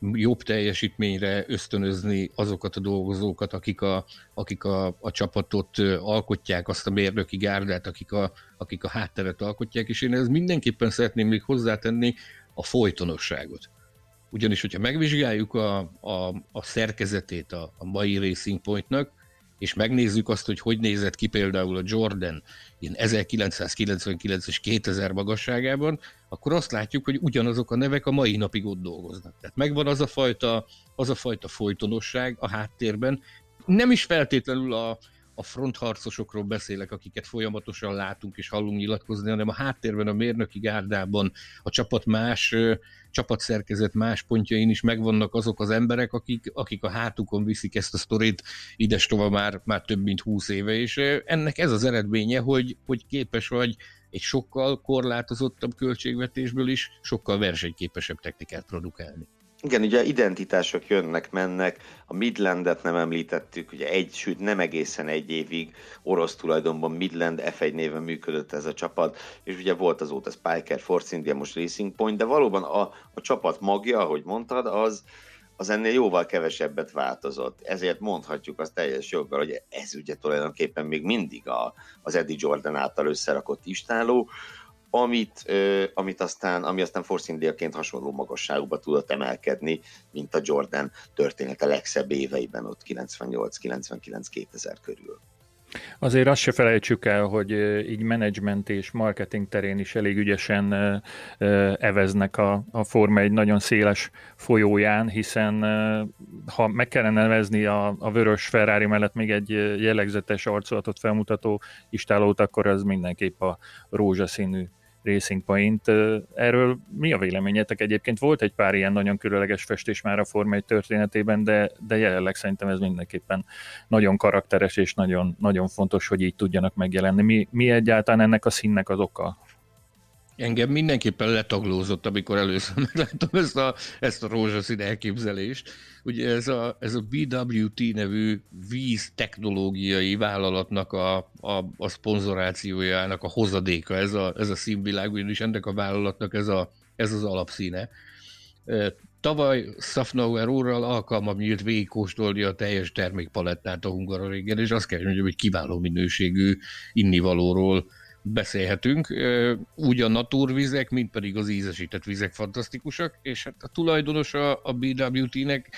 jobb teljesítményre ösztönözni azokat a dolgozókat, akik a, akik a, a csapatot alkotják, azt a mérnöki gárdát, akik a, akik a hátteret alkotják, és én ez mindenképpen szeretném még hozzátenni a folytonosságot. Ugyanis, hogyha megvizsgáljuk a, a, a szerkezetét a, a mai Racing Pointnak, és megnézzük azt, hogy hogy nézett ki például a Jordan ilyen 1999 és 2000 magasságában, akkor azt látjuk, hogy ugyanazok a nevek a mai napig ott dolgoznak. Tehát megvan az a fajta, az a fajta folytonosság a háttérben. Nem is feltétlenül a, a frontharcosokról beszélek, akiket folyamatosan látunk és hallunk nyilatkozni, hanem a háttérben, a mérnöki gárdában a csapat más csapatszerkezet más pontjain is megvannak azok az emberek, akik, akik a hátukon viszik ezt a sztorit idestova már, már több mint húsz éve, és ennek ez az eredménye, hogy, hogy képes vagy egy sokkal korlátozottabb költségvetésből is sokkal versenyképesebb technikát produkálni. Igen, ugye identitások jönnek, mennek, a Midlandet nem említettük, ugye egy, sőt nem egészen egy évig orosz tulajdonban Midland F1 néven működött ez a csapat, és ugye volt azóta Spiker, Force India, most Racing Point, de valóban a, a csapat magja, ahogy mondtad, az, az ennél jóval kevesebbet változott. Ezért mondhatjuk azt teljes joggal, hogy ez ugye tulajdonképpen még mindig a, az Eddie Jordan által összerakott istáló, amit, amit aztán, ami aztán Force India-ként hasonló magasságúba tudott emelkedni, mint a Jordan története legszebb éveiben, ott 98-99-2000 körül. Azért azt se felejtsük el, hogy így menedzsment és marketing terén is elég ügyesen eveznek a, a Forma egy nagyon széles folyóján, hiszen ha meg kellene nevezni a, a vörös Ferrari mellett még egy jellegzetes arcolatot felmutató istálót, akkor az mindenképp a rózsaszínű Racing Point. Erről mi a véleményetek? Egyébként volt egy pár ilyen nagyon különleges festés már a Forma 1 történetében, de, de jelenleg szerintem ez mindenképpen nagyon karakteres és nagyon, nagyon fontos, hogy így tudjanak megjelenni. Mi, mi egyáltalán ennek a színnek az oka? Engem mindenképpen letaglózott, amikor először megláttam ezt a, ezt a rózsaszín elképzelést. Ugye ez a, ez a BWT nevű víz technológiai vállalatnak a, a, a szponzorációjának a hozadéka, ez a, ez a színvilág, ugyanis ennek a vállalatnak ez, a, ez az alapszíne. Tavaly Safnauer úrral alkalmam nyílt végigkóstolni a teljes termékpalettát a Hungaroringen, és azt kell mondjam, hogy kiváló minőségű innivalóról beszélhetünk. Úgy a naturvizek, mint pedig az ízesített vizek fantasztikusak, és hát a tulajdonos a, a BWT-nek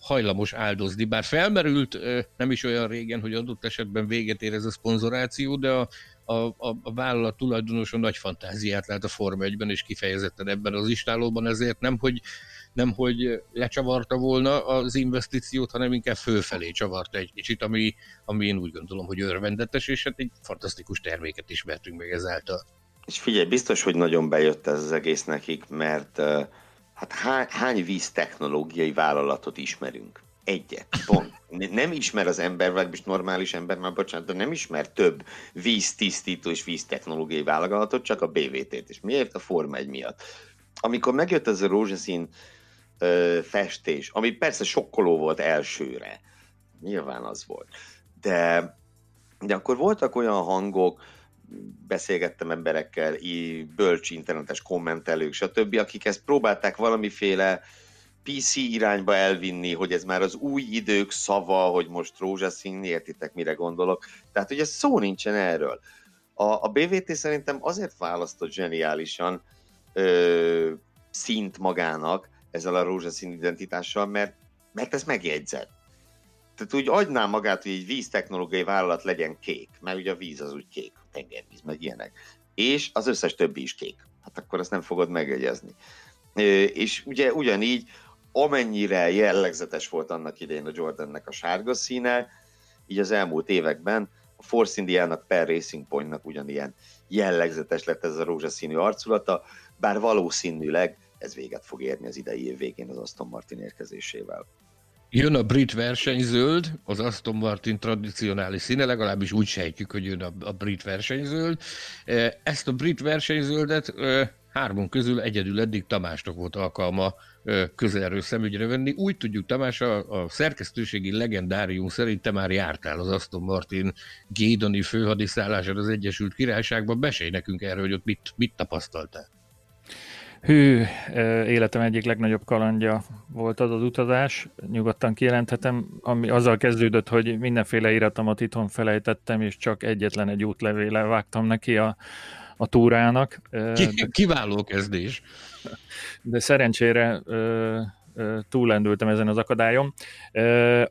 hajlamos áldozni. Bár felmerült nem is olyan régen, hogy adott esetben véget ér ez a szponzoráció, de a, a, a, a vállalat tulajdonosa nagy fantáziát lát a Forma 1-ben, és kifejezetten ebben az istálóban, ezért nem, hogy nem hogy lecsavarta volna az investíciót, hanem inkább fölfelé csavarta egy kicsit, ami, ami én úgy gondolom, hogy örvendetes, és hát egy fantasztikus terméket ismertünk meg ezáltal. És figyelj, biztos, hogy nagyon bejött ez az egész nekik, mert hát hány, hány víz technológiai vállalatot ismerünk? Egyet, pont. Nem ismer az ember, vagy normális ember, már bocsánat, de nem ismer több víztisztító és víztechnológiai vállalatot, csak a BVT-t. És miért? A Forma 1 miatt. Amikor megjött ez a rózsaszín ö, festés, ami persze sokkoló volt elsőre, nyilván az volt, de, de akkor voltak olyan hangok, beszélgettem emberekkel, bölcs internetes kommentelők, stb., akik ezt próbálták valamiféle PC irányba elvinni, hogy ez már az új idők szava, hogy most rózsaszín, értitek, mire gondolok. Tehát ugye szó nincsen erről. A, a BVT szerintem azért választott zseniálisan ö, szint magának, ezzel a rózsaszín identitással, mert, mert ez megjegyzett. Tehát úgy adná magát, hogy egy víztechnológiai vállalat legyen kék, mert ugye a víz az úgy kék, a tengervíz, meg ilyenek. És az összes többi is kék. Hát akkor ezt nem fogod megjegyezni. És ugye ugyanígy, amennyire jellegzetes volt annak idején a Jordannek a sárga színe, így az elmúlt években a Force Indiának per Racing Pointnak ugyanilyen jellegzetes lett ez a rózsaszínű arculata, bár valószínűleg ez véget fog érni az idei év végén az Aston Martin érkezésével. Jön a brit versenyzöld, az Aston Martin tradicionális színe, legalábbis úgy sejtjük, hogy jön a, a brit versenyzöld. E, ezt a brit versenyzöldet e, hármon közül egyedül eddig Tamásnak volt alkalma e, közelről szemügyre venni. Úgy tudjuk, Tamás, a, a szerkesztőségi legendárium szerint te már jártál az Aston Martin Gédoni főhadiszállásán az Egyesült Királyságban. Besélj nekünk erről, hogy ott mit, mit tapasztaltál. Hű, életem egyik legnagyobb kalandja volt az az utazás, nyugodtan kijelenthetem, ami azzal kezdődött, hogy mindenféle iratomat itthon felejtettem, és csak egyetlen egy útlevéle vágtam neki a, a túrának. Kiváló kezdés. De szerencsére túllendültem ezen az akadályon.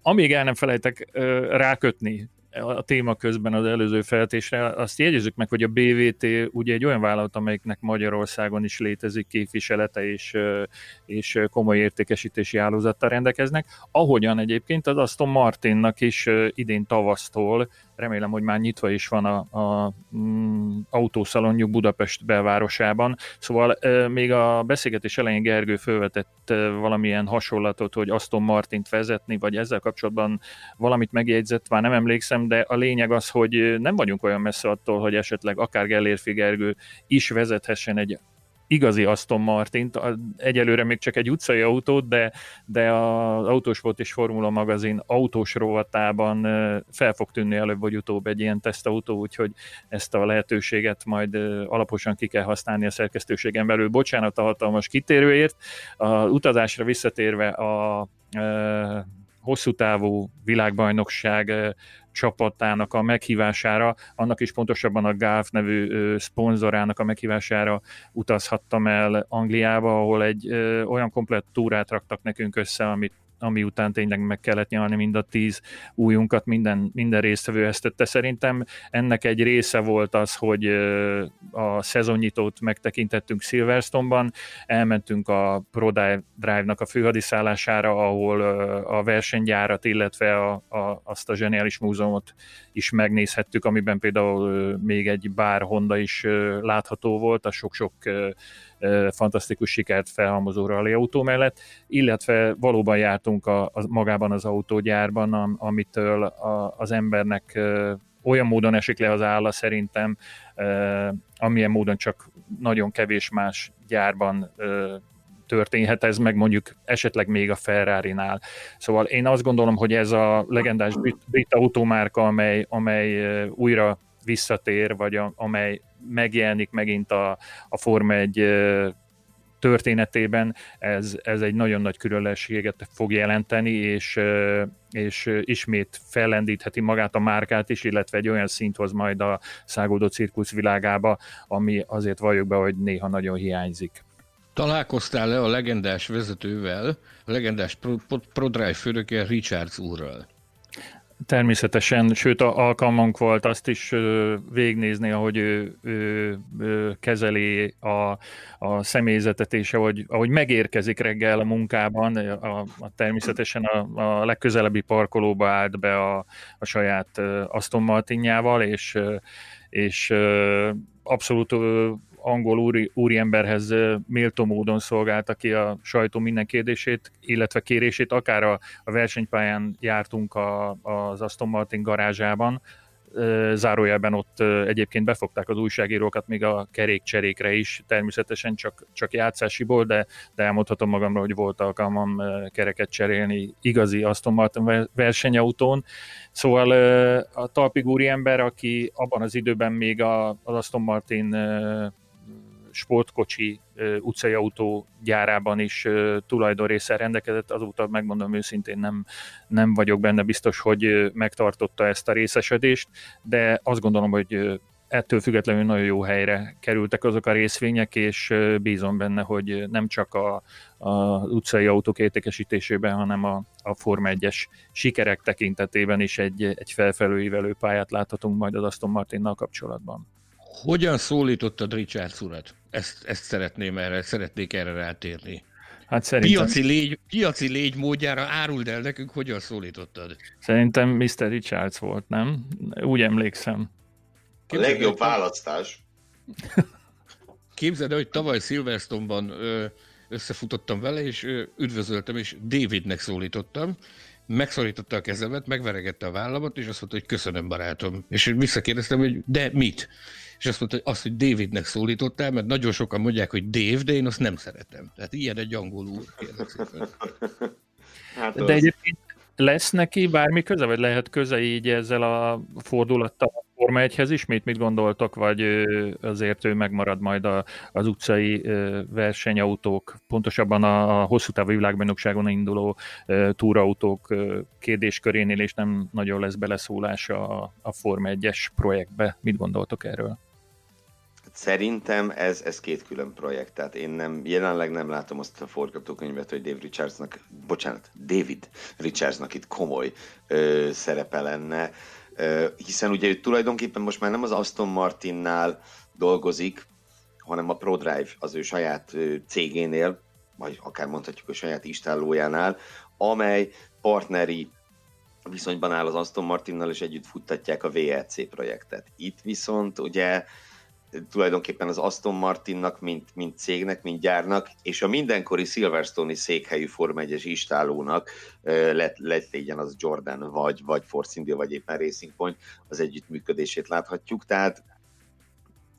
Amíg el nem felejtek rákötni a téma közben az előző feltésre, azt jegyezzük meg, hogy a BVT ugye egy olyan vállalat, amelyiknek Magyarországon is létezik képviselete és, és komoly értékesítési állózattal rendelkeznek, ahogyan egyébként az Aston Martinnak is idén tavasztól remélem, hogy már nyitva is van a, a mm, autószalonjuk Budapest belvárosában. Szóval e, még a beszélgetés elején Gergő felvetett e, valamilyen hasonlatot, hogy Aston Martint vezetni, vagy ezzel kapcsolatban valamit megjegyzett, már nem emlékszem, de a lényeg az, hogy nem vagyunk olyan messze attól, hogy esetleg akár Gellérfi Gergő is vezethessen egy igazi Aston Martint, egyelőre még csak egy utcai autót, de, de az Autósport és Formula magazin autós rovatában fel fog tűnni előbb vagy utóbb egy ilyen tesztautó, úgyhogy ezt a lehetőséget majd alaposan ki kell használni a szerkesztőségen belül. Bocsánat a hatalmas kitérőért. A utazásra visszatérve a hosszú távú világbajnokság csapatának a meghívására, annak is pontosabban a GAF nevű szponzorának a meghívására utazhattam el Angliába, ahol egy olyan komplett túrát raktak nekünk össze, amit ami után tényleg meg kellett nyalni mind a tíz újunkat, minden, minden résztvevő ezt tette. Szerintem ennek egy része volt az, hogy a szezonnyitót megtekintettünk Silverstone-ban, elmentünk a ProDrive-nak a főhadiszállására, ahol a versenygyárat, illetve a, a, azt a zseniális múzeumot is megnézhettük, amiben például még egy bár Honda is látható volt, a sok-sok fantasztikus sikert felhalmozó rally autó mellett, illetve valóban jártunk a, a, magában az autógyárban, am, amitől a, az embernek olyan módon esik le az álla szerintem, amilyen módon csak nagyon kevés más gyárban történhet ez meg mondjuk esetleg még a Ferrari-nál. Szóval én azt gondolom, hogy ez a legendás brit, brit automárka, amely, amely újra visszatér, vagy a, amely megjelenik megint a, a Forma 1 történetében, ez, ez egy nagyon nagy különlegességet fog jelenteni, és, és ismét fellendítheti magát a márkát is, illetve egy olyan szint hoz majd a szágódó cirkusz világába, ami azért valljuk be, hogy néha nagyon hiányzik. Találkoztál-e a legendás vezetővel, a legendás ProDrive főnöke Richards úrral? Természetesen, sőt alkalmunk volt azt is végnézni, ahogy ő, ő, ő kezeli a, a személyzetet, és ahogy, ahogy megérkezik reggel a munkában, a, a, természetesen a, a legközelebbi parkolóba állt be a, a saját Aston Martinjával, és, és abszolút angol úri, úriemberhez méltó módon szolgálta ki a sajtó minden kérdését, illetve kérését, akár a, a versenypályán jártunk a, az Aston Martin garázsában, zárójelben ott egyébként befogták az újságírókat még a kerékcserékre is, természetesen csak, csak játszásiból, de, de elmondhatom magamra, hogy volt alkalmam kereket cserélni igazi Aston Martin versenyautón. Szóval a talpig ember, aki abban az időben még az Aston Martin sportkocsi utcai autó gyárában is tulajdonrészsel rendelkezett, azóta megmondom őszintén nem, nem vagyok benne biztos, hogy megtartotta ezt a részesedést, de azt gondolom, hogy ettől függetlenül nagyon jó helyre kerültek azok a részvények, és bízom benne, hogy nem csak a, a utcai autók értékesítésében, hanem a, a Forma 1-es sikerek tekintetében is egy, egy felfelőívelő pályát láthatunk majd az Aston Martinnal kapcsolatban. Hogyan szólítottad Richards urat? Ezt, ezt szeretném erre, szeretnék erre rátérni. Hát szerintem... Piaci légy, piaci légy módjára áruld el nekünk, hogyan szólítottad? Szerintem Mr. Richards volt, nem? Úgy emlékszem. A legjobb választás. Képzeld el, hogy tavaly Silverstone-ban összefutottam vele, és üdvözöltem, és Davidnek szólítottam, megszólította a kezemet, megveregette a vállamat, és azt mondta, hogy köszönöm, barátom. És visszakérdeztem, hogy de mit? És azt mondta, hogy azt, hogy Davidnek szólítottál, mert nagyon sokan mondják, hogy Dave, de én azt nem szeretem. Tehát ilyen egy angolul, Hát de az... egyébként lesz neki bármi köze, vagy lehet köze így ezzel a fordulattal Forma 1-hez ismét mit gondoltok, vagy azért ő megmarad majd a, az utcai versenyautók, pontosabban a, a hosszú távú világbajnokságon induló túrautók kérdéskörénél, és nem nagyon lesz beleszólása a, a Forma 1-es projektbe. Mit gondoltok erről? Szerintem ez, ez két külön projekt, tehát én nem, jelenleg nem látom azt a forgatókönyvet, hogy Dave Richardsnak, bocsánat, David Richardsnak itt komoly ö, szerepe lenne, ö, hiszen ugye ő tulajdonképpen most már nem az Aston Martinnál dolgozik, hanem a ProDrive az ő saját ö, cégénél, vagy akár mondhatjuk a saját istállójánál, amely partneri viszonyban áll az Aston Martinnal, és együtt futtatják a VLC projektet. Itt viszont ugye tulajdonképpen az Aston Martinnak, mint, mint cégnek, mint gyárnak, és a mindenkori Silverstone-i székhelyű Form 1-es istálónak lett, legyen az Jordan, vagy, vagy Force India, vagy éppen Racing Point, az együttműködését láthatjuk, tehát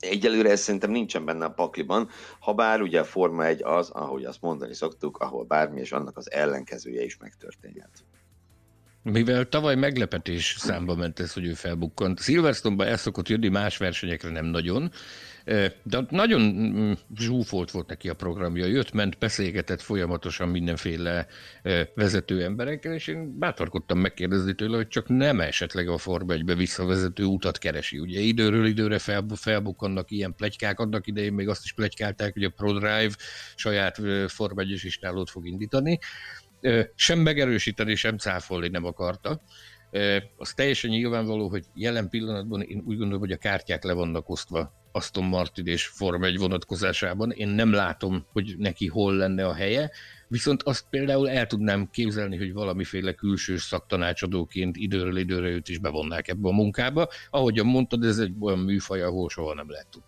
Egyelőre ez szerintem nincsen benne a pakliban, ha bár ugye a Forma 1 az, ahogy azt mondani szoktuk, ahol bármi és annak az ellenkezője is megtörténhet. Mivel tavaly meglepetés számba ment ez, hogy ő felbukkant. Silverstone-ba el szokott jönni, más versenyekre nem nagyon, de nagyon mm, zsúfolt volt neki a programja. Jött, ment, beszélgetett folyamatosan mindenféle vezető emberekkel, és én bátorkodtam megkérdezni tőle, hogy csak nem esetleg a Forma 1 visszavezető utat keresi. Ugye időről időre fel, felbukkannak ilyen plegykák, annak idején még azt is plegykálták, hogy a ProDrive saját Forma 1-es istálót fog indítani sem megerősíteni, sem cáfolni nem akarta. Az teljesen nyilvánvaló, hogy jelen pillanatban én úgy gondolom, hogy a kártyák le vannak osztva Aston Martin és Forma 1 vonatkozásában. Én nem látom, hogy neki hol lenne a helye, viszont azt például el tudnám képzelni, hogy valamiféle külső szaktanácsadóként időről időre őt is bevonnák ebbe a munkába. Ahogyan mondtad, ez egy olyan műfaj, ahol soha nem lehet tudni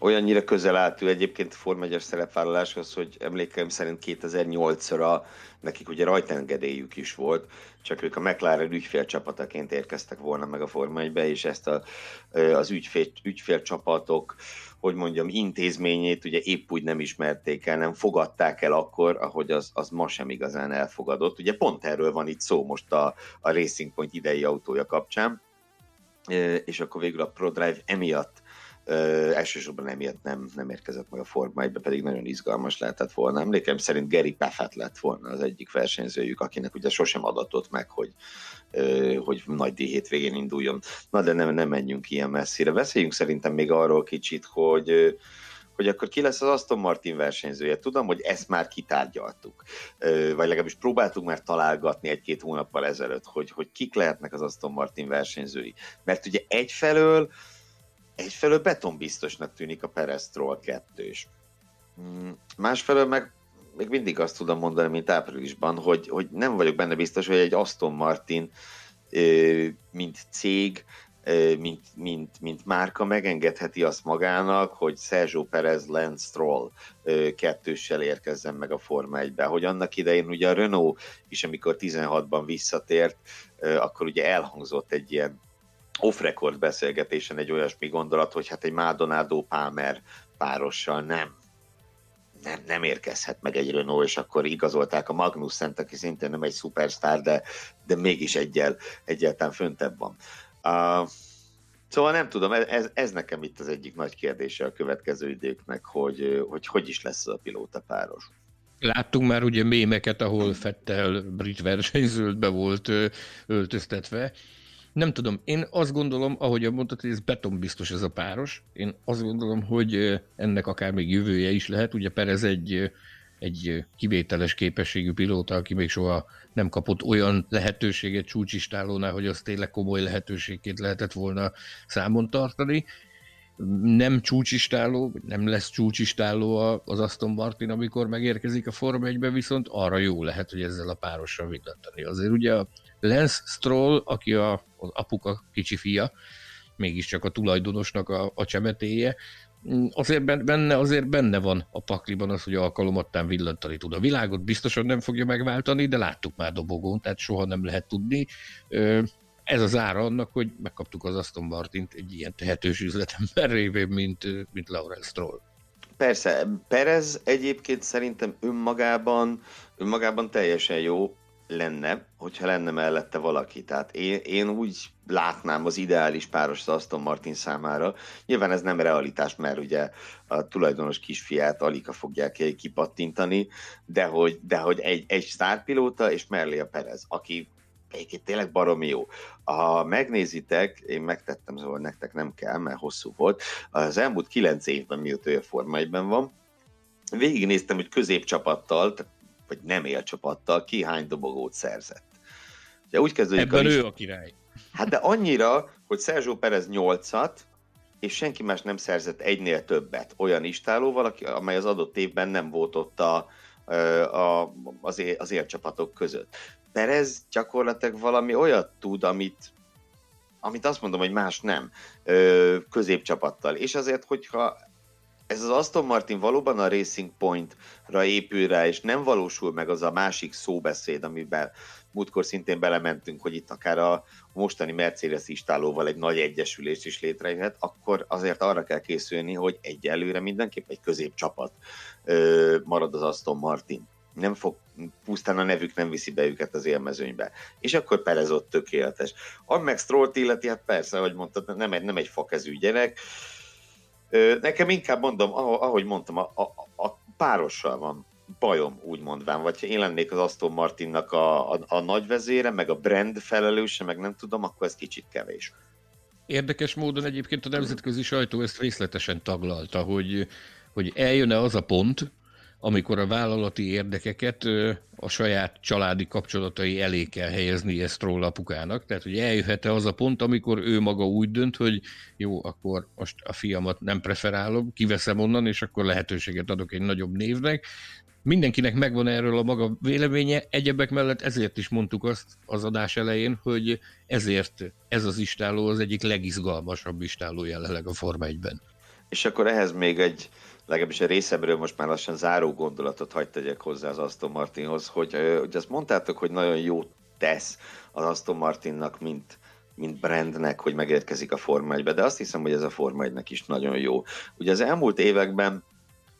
olyannyira közel állt ő egyébként Form 1 szerepvállaláshoz, hogy emlékeim szerint 2008-ra nekik ugye rajtengedélyük is volt, csak ők a McLaren ügyfélcsapataként érkeztek volna meg a Forma 1 és ezt a, az ügyfél, ügyfélcsapatok, hogy mondjam, intézményét ugye épp úgy nem ismerték el, nem fogadták el akkor, ahogy az, az ma sem igazán elfogadott. Ugye pont erről van itt szó most a, a Racing Point idei autója kapcsán, és akkor végül a ProDrive emiatt Uh, elsősorban emiatt nem, nem érkezett meg a Forma 1 pedig nagyon izgalmas lehetett volna. Emlékem szerint Gary Paffett lett volna az egyik versenyzőjük, akinek ugye sosem adatott meg, hogy, uh, hogy nagy díj hétvégén induljon. Na de nem, nem menjünk ilyen messzire. Beszéljünk szerintem még arról kicsit, hogy hogy akkor ki lesz az Aston Martin versenyzője. Tudom, hogy ezt már kitárgyaltuk, vagy legalábbis próbáltuk már találgatni egy-két hónappal ezelőtt, hogy, hogy kik lehetnek az Aston Martin versenyzői. Mert ugye egyfelől egyfelől betonbiztosnak tűnik a Perez Troll 2 mm, Másfelől meg még mindig azt tudom mondani, mint áprilisban, hogy, hogy nem vagyok benne biztos, hogy egy Aston Martin, mint cég, mint, mint, mint márka megengedheti azt magának, hogy Sergio Perez Lance Stroll kettőssel érkezzen meg a Forma 1-be. Hogy annak idején ugye a Renault is, amikor 16-ban visszatért, akkor ugye elhangzott egy ilyen off-record beszélgetésen egy olyasmi gondolat, hogy hát egy Maldonado Palmer párossal nem nem, nem érkezhet meg egy Renault, és akkor igazolták a Magnussen-t, aki szintén nem egy szupersztár, de, de mégis egyel, egyáltalán föntebb van. Uh, szóval nem tudom, ez, ez nekem itt az egyik nagy kérdése a következő időknek, hogy hogy, hogy is lesz a pilóta páros. Láttunk már ugye mémeket, ahol Fettel brit versenyzőt volt öltöztetve, nem tudom, én azt gondolom, ahogy mondtad, hogy ez betonbiztos ez a páros. Én azt gondolom, hogy ennek akár még jövője is lehet. Ugye Perez egy, egy kivételes képességű pilóta, aki még soha nem kapott olyan lehetőséget csúcsistálónál, hogy az tényleg komoly lehetőségként lehetett volna számon tartani. Nem csúcsistáló, nem lesz csúcsistáló az Aston Martin, amikor megérkezik a Forma 1 viszont arra jó lehet, hogy ezzel a párossal villantani. Azért ugye a Lance Stroll, aki a, az apuka kicsi fia, mégiscsak a tulajdonosnak a, a csemetéje, mm, azért benne, azért benne van a pakliban az, hogy alkalomattán villantani tud. A világot biztosan nem fogja megváltani, de láttuk már dobogón, tehát soha nem lehet tudni. Ez az ára annak, hogy megkaptuk az Aston Martint egy ilyen tehetős üzletember révén, mint, mint Laurel Stroll. Persze, Perez egyébként szerintem önmagában, önmagában teljesen jó, lenne, hogyha lenne mellette valaki. Tehát én, én úgy látnám az ideális páros az Aston Martin számára. Nyilván ez nem realitás, mert ugye a tulajdonos kisfiát Alika fogják kipattintani, de hogy, de hogy egy, egy sztárpilóta és mellé a Perez, aki egyébként tényleg baromi jó. Ha megnézitek, én megtettem, szóval nektek nem kell, mert hosszú volt, az elmúlt kilenc évben, mióta ő a Forma van, végignéztem, hogy középcsapattal, vagy nem élcsapattal ki hány dobogót szerzett. Ugye úgy kezdődik Ebben a ő a király. Hát de annyira, hogy Sergio Perez 8-at, és senki más nem szerzett egynél többet olyan istálóval, amely az adott évben nem volt ott a, a, az, ér, az élcsapatok között. Perez gyakorlatilag valami olyat tud, amit, amit azt mondom, hogy más nem, középcsapattal. És azért, hogyha ez az Aston Martin valóban a Racing Point-ra épül rá, és nem valósul meg az a másik szóbeszéd, amiben múltkor szintén belementünk, hogy itt akár a mostani Mercedes istálóval egy nagy egyesülés is létrejöhet, akkor azért arra kell készülni, hogy egyelőre mindenképp egy középcsapat marad az Aston Martin. Nem fog, pusztán a nevük nem viszi be őket az élmezőnybe. És akkor Perez ott tökéletes. A meg Stroll illeti, hát persze, ahogy mondtad, nem egy, nem egy fakezű gyerek, Nekem inkább mondom, ahogy mondtam, a, a, a párossal van bajom, úgy mondván, vagy ha én lennék az Aston Martinnak a, a, a nagyvezére, meg a brand felelőse, meg nem tudom, akkor ez kicsit kevés. Érdekes módon egyébként a nemzetközi sajtó ezt részletesen taglalta, hogy, hogy eljön-e az a pont, amikor a vállalati érdekeket a saját családi kapcsolatai elé kell helyezni ezt róla apukának. Tehát, hogy eljöhet-e az a pont, amikor ő maga úgy dönt, hogy jó, akkor most a fiamat nem preferálom, kiveszem onnan, és akkor lehetőséget adok egy nagyobb névnek. Mindenkinek megvan erről a maga véleménye, egyebek mellett ezért is mondtuk azt az adás elején, hogy ezért ez az istáló az egyik legizgalmasabb istáló jelenleg a Forma 1-ben. És akkor ehhez még egy legalábbis a részemről most már lassan záró gondolatot hagyd tegyek hozzá az Aston Martinhoz, hogy, hogy azt mondtátok, hogy nagyon jó tesz az Aston Martinnak, mint, mint brandnek, hogy megérkezik a Forma 1 de azt hiszem, hogy ez a Forma 1 is nagyon jó. Ugye az elmúlt években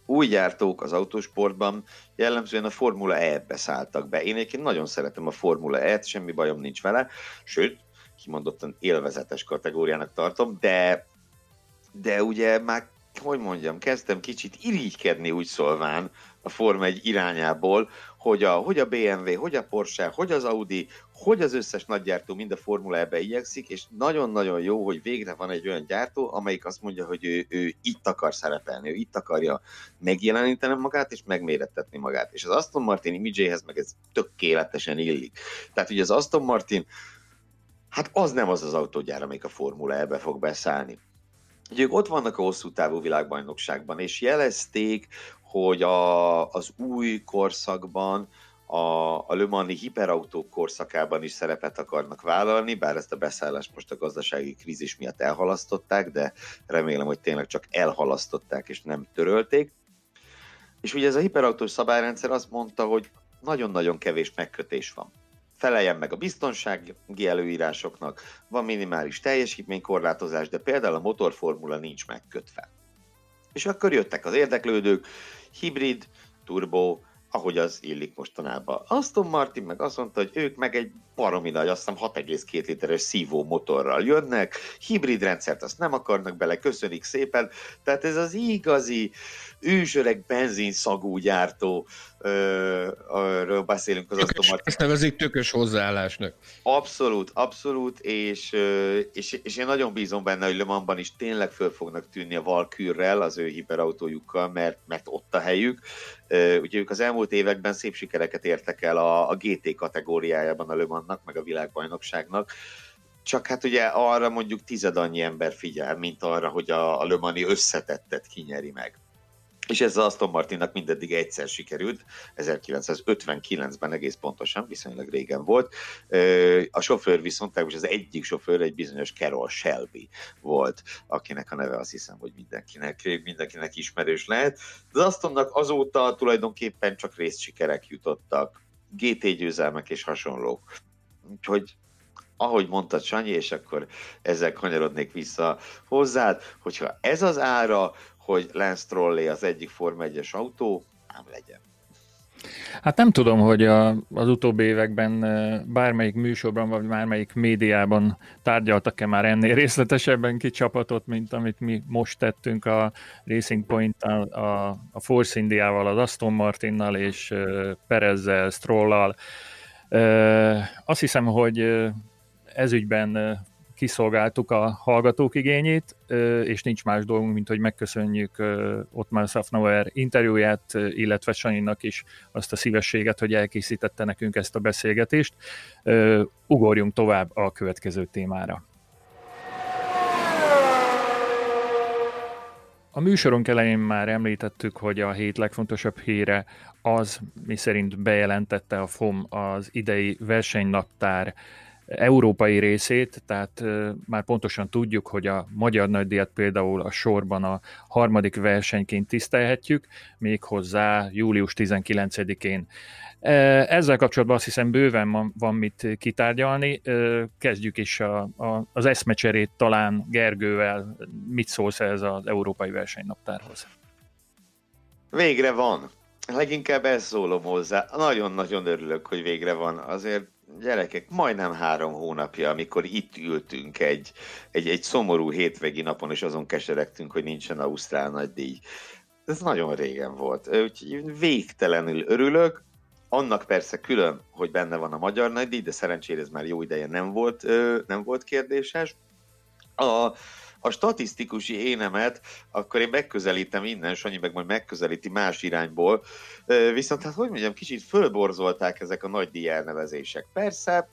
új gyártók az autósportban jellemzően a Formula E-be szálltak be. Én egyébként nagyon szeretem a Formula E-t, semmi bajom nincs vele, sőt, kimondottan élvezetes kategóriának tartom, de de ugye már hogy mondjam, kezdtem kicsit irigykedni úgy szólván a Forma egy irányából, hogy a, hogy a BMW, hogy a Porsche, hogy az Audi, hogy az összes nagygyártó mind a Formula ebbe igyekszik, és nagyon-nagyon jó, hogy végre van egy olyan gyártó, amelyik azt mondja, hogy ő, ő itt akar szerepelni, ő itt akarja megjeleníteni magát, és megmérettetni magát. És az Aston Martin imidzséhez meg ez tökéletesen illik. Tehát ugye az Aston Martin, hát az nem az az autógyár, amelyik a Formula ebbe fog beszállni Ugye ők ott vannak a hosszú távú világbajnokságban, és jelezték, hogy a, az új korszakban, a, a Le Mani hiperautók korszakában is szerepet akarnak vállalni, bár ezt a beszállást most a gazdasági krízis miatt elhalasztották, de remélem, hogy tényleg csak elhalasztották és nem törölték. És ugye ez a hiperautós szabályrendszer azt mondta, hogy nagyon-nagyon kevés megkötés van feleljen meg a biztonsági előírásoknak, van minimális teljesítménykorlátozás, de például a motorformula nincs megkötve. És akkor jöttek az érdeklődők, hibrid, turbo, ahogy az illik mostanában. Aston Martin meg azt mondta, hogy ők meg egy baromi nagy, azt hiszem 6,2 literes szívó motorral jönnek, hibrid rendszert azt nem akarnak bele, köszönik szépen, tehát ez az igazi ősöreg benzinszagú gyártó ről beszélünk az Aston Martin. Ezt nevezik tökös hozzáállásnak. Abszolút, abszolút, és, és, és én nagyon bízom benne, hogy Le Mansban is tényleg föl fognak tűnni a Valkürrel, az ő hiperautójukkal, mert, mert ott a helyük. Ugye ők az elmúlt években szép sikereket értek el a, a GT kategóriájában a Le Mansnak, meg a világbajnokságnak, csak hát ugye arra mondjuk tized annyi ember figyel, mint arra, hogy a, a Le Mani összetettet kinyeri meg és ez az Aston Martinnak mindeddig egyszer sikerült, 1959-ben egész pontosan, viszonylag régen volt. A sofőr viszont, most az egyik sofőr egy bizonyos Carol Shelby volt, akinek a neve azt hiszem, hogy mindenkinek, mindenkinek ismerős lehet. De az Astonnak azóta tulajdonképpen csak részsikerek jutottak, GT győzelmek és hasonlók. Úgyhogy ahogy mondtad Sanyi, és akkor ezzel kanyarodnék vissza hozzád, hogyha ez az ára, hogy Lance Trolley az egyik Forma 1-es autó, nem legyen. Hát nem tudom, hogy a, az utóbbi években bármelyik műsorban, vagy bármelyik médiában tárgyaltak-e már ennél részletesebben ki csapatot, mint amit mi most tettünk a Racing point a, a Force Indiával, az Aston Martinnal és Perezzel, Strollal. Azt hiszem, hogy ezügyben kiszolgáltuk a hallgatók igényét, és nincs más dolgunk, mint hogy megköszönjük Ottmar Safnauer interjúját, illetve Sanyinak is azt a szívességet, hogy elkészítette nekünk ezt a beszélgetést. Ugorjunk tovább a következő témára. A műsorunk elején már említettük, hogy a hét legfontosabb híre az, mi szerint bejelentette a FOM az idei versenynaptár európai részét, tehát már pontosan tudjuk, hogy a magyar nagydíjat például a sorban a harmadik versenyként tisztelhetjük, méghozzá július 19-én. Ezzel kapcsolatban azt hiszem bőven van mit kitárgyalni. Kezdjük is a, a, az eszmecserét talán Gergővel. Mit szólsz ez az európai versenynaptárhoz? Végre van. Leginkább ezt szólom hozzá. Nagyon-nagyon örülök, hogy végre van. Azért gyerekek, majdnem három hónapja, amikor itt ültünk egy, egy, egy szomorú hétvégi napon, és azon keseregtünk, hogy nincsen Ausztrál nagy díj. Ez nagyon régen volt. Úgyhogy végtelenül örülök. Annak persze külön, hogy benne van a magyar nagy díj, de szerencsére ez már jó ideje nem volt, nem volt kérdéses. A, a statisztikusi énemet, akkor én megközelítem innen, Sanyi meg majd megközelíti más irányból, viszont hát hogy mondjam, kicsit fölborzolták ezek a nagy díj elnevezések. Persze,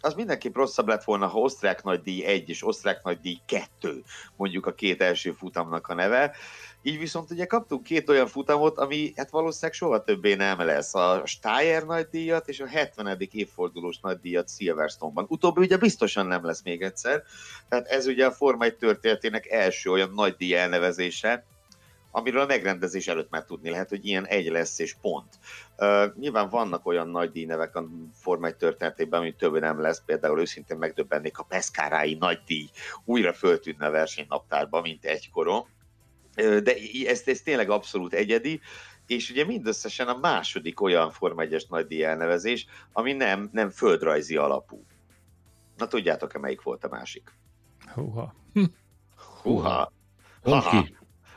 az mindenképp rosszabb lett volna, ha osztrák nagy díj 1 és osztrák nagy díj 2, mondjuk a két első futamnak a neve. Így viszont ugye kaptunk két olyan futamot, ami hát valószínűleg soha többé nem lesz. A Steyer nagydíjat és a 70. évfordulós nagydíjat Silverstone-ban. Utóbbi ugye biztosan nem lesz még egyszer. Tehát ez ugye a Forma 1 történetének első olyan nagydíj elnevezése, amiről a megrendezés előtt már tudni lehet, hogy ilyen egy lesz és pont. Uh, nyilván vannak olyan nagy díjnevek a Forma 1 történetében, ami több nem lesz, például őszintén megdöbbennék a Peszkárái nagy díj újra föltűnne a versenynaptárba, mint egykoron de ez, ez tényleg abszolút egyedi, és ugye mindösszesen a második olyan Forma 1-es nagydíj elnevezés, ami nem, nem földrajzi alapú. Na tudjátok-e, melyik volt a másik? Húha. Húha. Húha.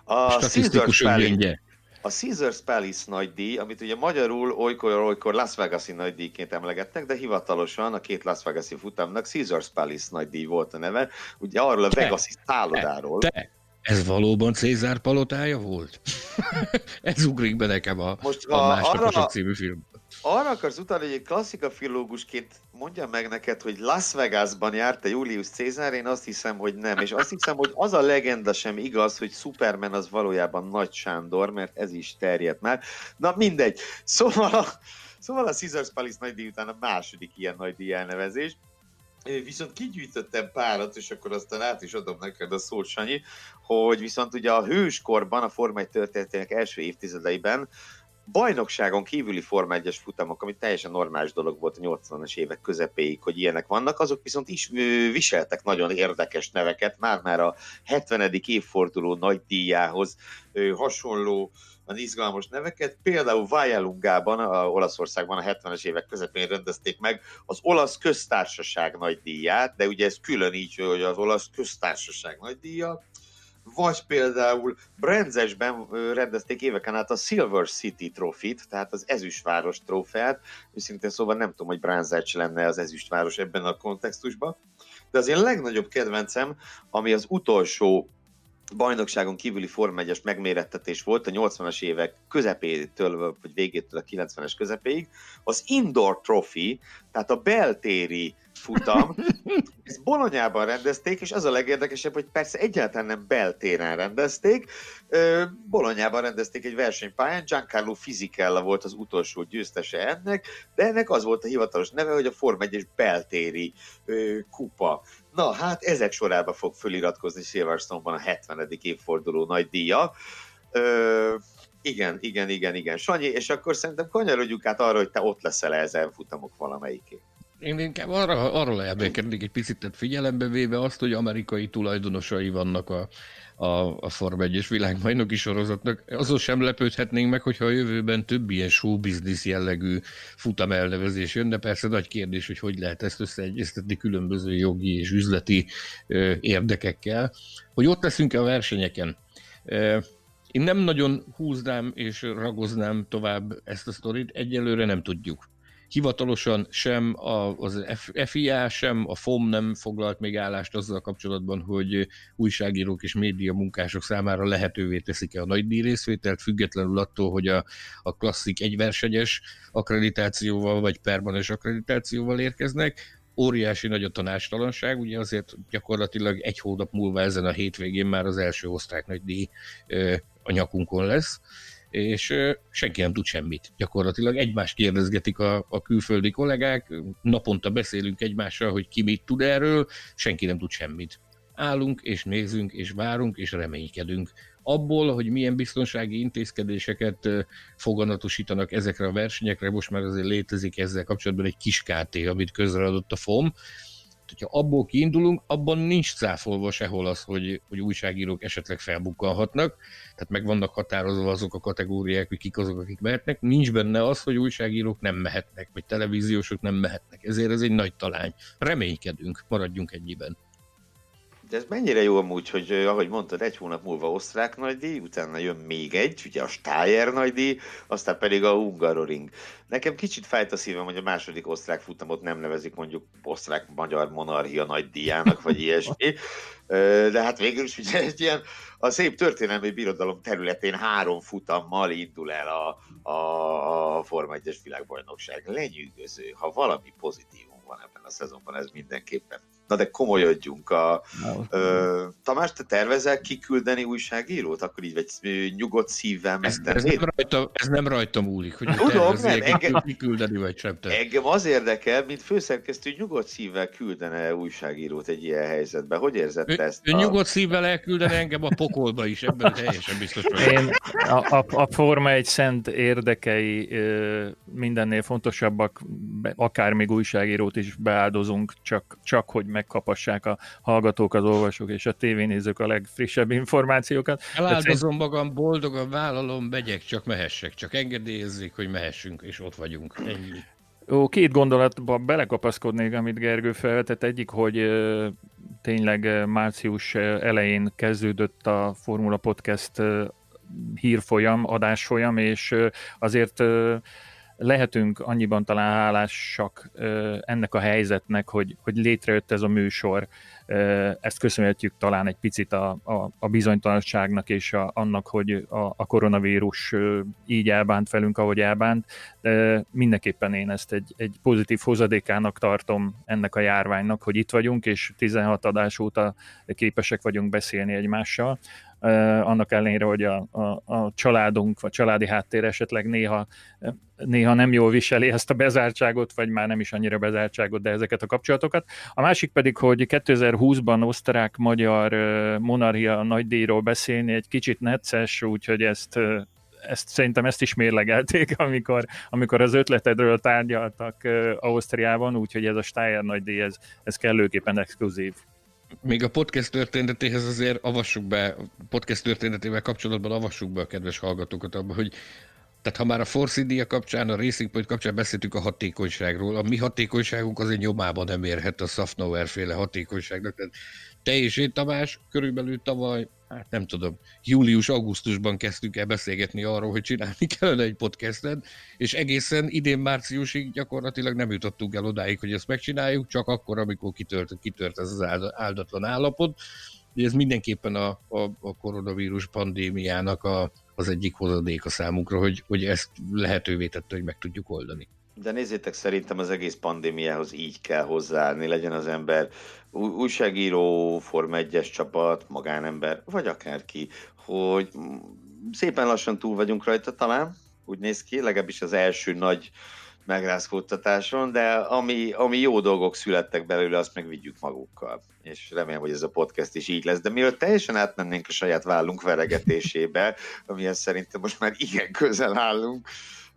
A Caesars Palace, a Caesars Palace nagydíj, amit ugye magyarul olykor-olykor Las Vegas-i nagydíjként emlegettek, de hivatalosan a két Las Vegas-i futamnak Caesars Palace nagydíj volt a neve, ugye arról a Vegas-i szállodáról. Te, te. Ez valóban Cézár palotája volt? Ez ugrik be nekem a, Most, a, a Másnaposok című film. Arra akarsz utalni, hogy egy klasszikafilológusként mondjam meg neked, hogy Las Vegasban járt a Julius Cézár, én azt hiszem, hogy nem. És azt hiszem, hogy az a legenda sem igaz, hogy Superman az valójában Nagy Sándor, mert ez is terjedt már. Na mindegy. Szóval a, szóval a Caesars Palace nagy után a második ilyen nagy elnevezés. Viszont kigyűjtöttem párat, és akkor aztán át is adom neked a szót, Sanyi, hogy viszont ugye a hőskorban, a Forma 1 történetének első évtizedeiben bajnokságon kívüli Forma 1-es futamok, ami teljesen normális dolog volt a 80-as évek közepéig, hogy ilyenek vannak, azok viszont is viseltek nagyon érdekes neveket, már-már a 70. évforduló nagy díjához hasonló izgalmas neveket. Például Vajalungában, a Olaszországban a 70-es évek közepén rendezték meg az olasz köztársaság nagy díját, de ugye ez külön így, hogy az olasz köztársaság nagy díja vagy például Brenzesben rendezték éveken át a Silver City Trophy-t, tehát az ezüstváros trófeát, őszintén szóval nem tudom, hogy Branzec lenne az ezüstváros ebben a kontextusban, de az én legnagyobb kedvencem, ami az utolsó bajnokságon kívüli Forma 1 megmérettetés volt a 80-as évek közepétől, vagy végétől a 90-es közepéig, az Indoor Trophy, tehát a beltéri futam. Ezt Bolonyában rendezték, és az a legérdekesebb, hogy persze egyáltalán nem beltéren rendezték. Bolonyában rendezték egy versenypályán, Giancarlo Fisichella volt az utolsó győztese ennek, de ennek az volt a hivatalos neve, hogy a Form 1 beltéri kupa. Na, hát ezek sorába fog föliratkozni Silverstone-ban a 70. évforduló nagy díja. Ö, igen, igen, igen, igen. Sanyi, és akkor szerintem kanyarodjuk át arra, hogy te ott leszel ezen futamok valamelyiké. Én inkább arra, arra lehetnék egy picit figyelembe véve azt, hogy amerikai tulajdonosai vannak a, a, a Form 1-es világbajnoki sorozatnak. Azon sem lepődhetnénk meg, hogyha a jövőben több ilyen show business jellegű futam elnevezés jön, de persze nagy kérdés, hogy hogy lehet ezt összeegyeztetni különböző jogi és üzleti ö, érdekekkel. Hogy ott leszünk-e a versenyeken? Én nem nagyon húznám és ragoznám tovább ezt a sztorit, egyelőre nem tudjuk. Hivatalosan sem az FIA, sem a FOM nem foglalt még állást azzal kapcsolatban, hogy újságírók és média munkások számára lehetővé teszik-e a nagy részvételt, függetlenül attól, hogy a, a klasszik egyversenyes akkreditációval vagy permanens akkreditációval érkeznek. Óriási nagy a tanástalanság, ugye azért gyakorlatilag egy hónap múlva ezen a hétvégén már az első osztrák nagy díj a nyakunkon lesz, és senki nem tud semmit. Gyakorlatilag egymást kérdezgetik a, a külföldi kollégák, naponta beszélünk egymással, hogy ki mit tud erről, senki nem tud semmit. Állunk, és nézünk, és várunk, és reménykedünk. Abból, hogy milyen biztonsági intézkedéseket foganatosítanak ezekre a versenyekre, most már azért létezik ezzel kapcsolatban egy kis KT, amit közreadott a FOM, hogyha abból kiindulunk, abban nincs cáfolva sehol az, hogy, hogy újságírók esetleg felbukkanhatnak, tehát meg vannak határozva azok a kategóriák, hogy kik azok, akik mehetnek, nincs benne az, hogy újságírók nem mehetnek, vagy televíziósok nem mehetnek. Ezért ez egy nagy talány. Reménykedünk, maradjunk ennyiben. De ez mennyire jó amúgy, hogy ahogy mondtad, egy hónap múlva osztrák nagydíj, utána jön még egy, ugye a Steyer nagydíj, aztán pedig a Hungaroring. Nekem kicsit fájt a szívem, hogy a második osztrák futamot nem nevezik mondjuk osztrák-magyar monarchia nagydíjának, vagy ilyesmi. De hát végül is ugye egy ilyen a szép történelmi birodalom területén három futammal indul el a, a, a Forma 1-es világbajnokság. Lenyűgöző, ha valami pozitívum van ebben a szezonban, ez mindenképpen Na de komolyodjunk. A, ö, Tamás, te tervezel kiküldeni újságírót? Akkor így vagy nyugodt szívvel megtennéd? Ez, ez, nem rajta, ez nem rajta múlik, hogy Tudom, nem, engem, kiküldeni vagy sem. Te. Engem az érdekel, mint főszerkesztő nyugodt szívvel küldene újságírót egy ilyen helyzetben. Hogy érzed ő, ezt? Ő a... nyugodt szívvel elküldene engem a pokolba is, ebben teljesen biztos vagyok. Én, a, a, a Forma egy szent érdekei mindennél fontosabbak, akár még újságírót is beáldozunk, csak, csak hogy meg megkapassák a hallgatók, az olvasók és a tévénézők a legfrissebb információkat. Eláldozom magam, boldogan vállalom, megyek, csak mehessek, csak engedélyezzék, hogy mehessünk, és ott vagyunk. Ennyi. Ó, két gondolatba belekapaszkodnék, amit Gergő felvetett. Egyik, hogy tényleg március elején kezdődött a Formula Podcast hírfolyam, adásfolyam, és azért lehetünk annyiban talán hálásak ennek a helyzetnek, hogy, hogy létrejött ez a műsor. Ezt köszönhetjük talán egy picit a, a, a bizonytalanságnak és a, annak, hogy a, a koronavírus így elbánt velünk, ahogy elbánt. De mindenképpen én ezt egy, egy pozitív hozadékának tartom ennek a járványnak, hogy itt vagyunk, és 16 adás óta képesek vagyunk beszélni egymással annak ellenére, hogy a, a, a családunk, vagy családi háttér esetleg néha, néha nem jól viseli ezt a bezártságot, vagy már nem is annyira bezártságot, de ezeket a kapcsolatokat. A másik pedig, hogy 2020-ban osztrák-magyar monarchia nagydíjról beszélni egy kicsit necces, úgyhogy ezt ezt, szerintem ezt is mérlegelték, amikor, amikor az ötletedről tárgyaltak uh, Ausztriában, úgyhogy ez a Steyer nagydíj, ez, ez kellőképpen exkluzív még a podcast történetéhez azért avassuk be, podcast történetével kapcsolatban avassuk be a kedves hallgatókat abba, hogy tehát ha már a Force India kapcsán, a Racing Point kapcsán beszéltük a hatékonyságról, a mi hatékonyságunk azért nyomában nem érhet a Safnauer féle hatékonyságnak. Tehát te és én, Tamás, körülbelül tavaly, hát nem tudom, július-augusztusban kezdtünk el beszélgetni arról, hogy csinálni kellene egy podcastet, és egészen idén márciusig gyakorlatilag nem jutottunk el odáig, hogy ezt megcsináljuk, csak akkor, amikor kitört, kitört ez az áldatlan állapot. Ugye ez mindenképpen a, a, a koronavírus pandémiának a, az egyik hozadék a számunkra, hogy, hogy ezt lehetővé tette, hogy meg tudjuk oldani. De nézzétek, szerintem az egész pandémiához így kell hozzáállni, legyen az ember újságíró, Form 1 csapat, magánember, vagy akárki, hogy szépen lassan túl vagyunk rajta talán, úgy néz ki, legalábbis az első nagy megrázkódtatáson, de ami, ami jó dolgok születtek belőle, azt meg vigyük magukkal. És remélem, hogy ez a podcast is így lesz. De mielőtt teljesen átmennénk a saját vállunk veregetésébe, amihez szerintem most már igen közel állunk,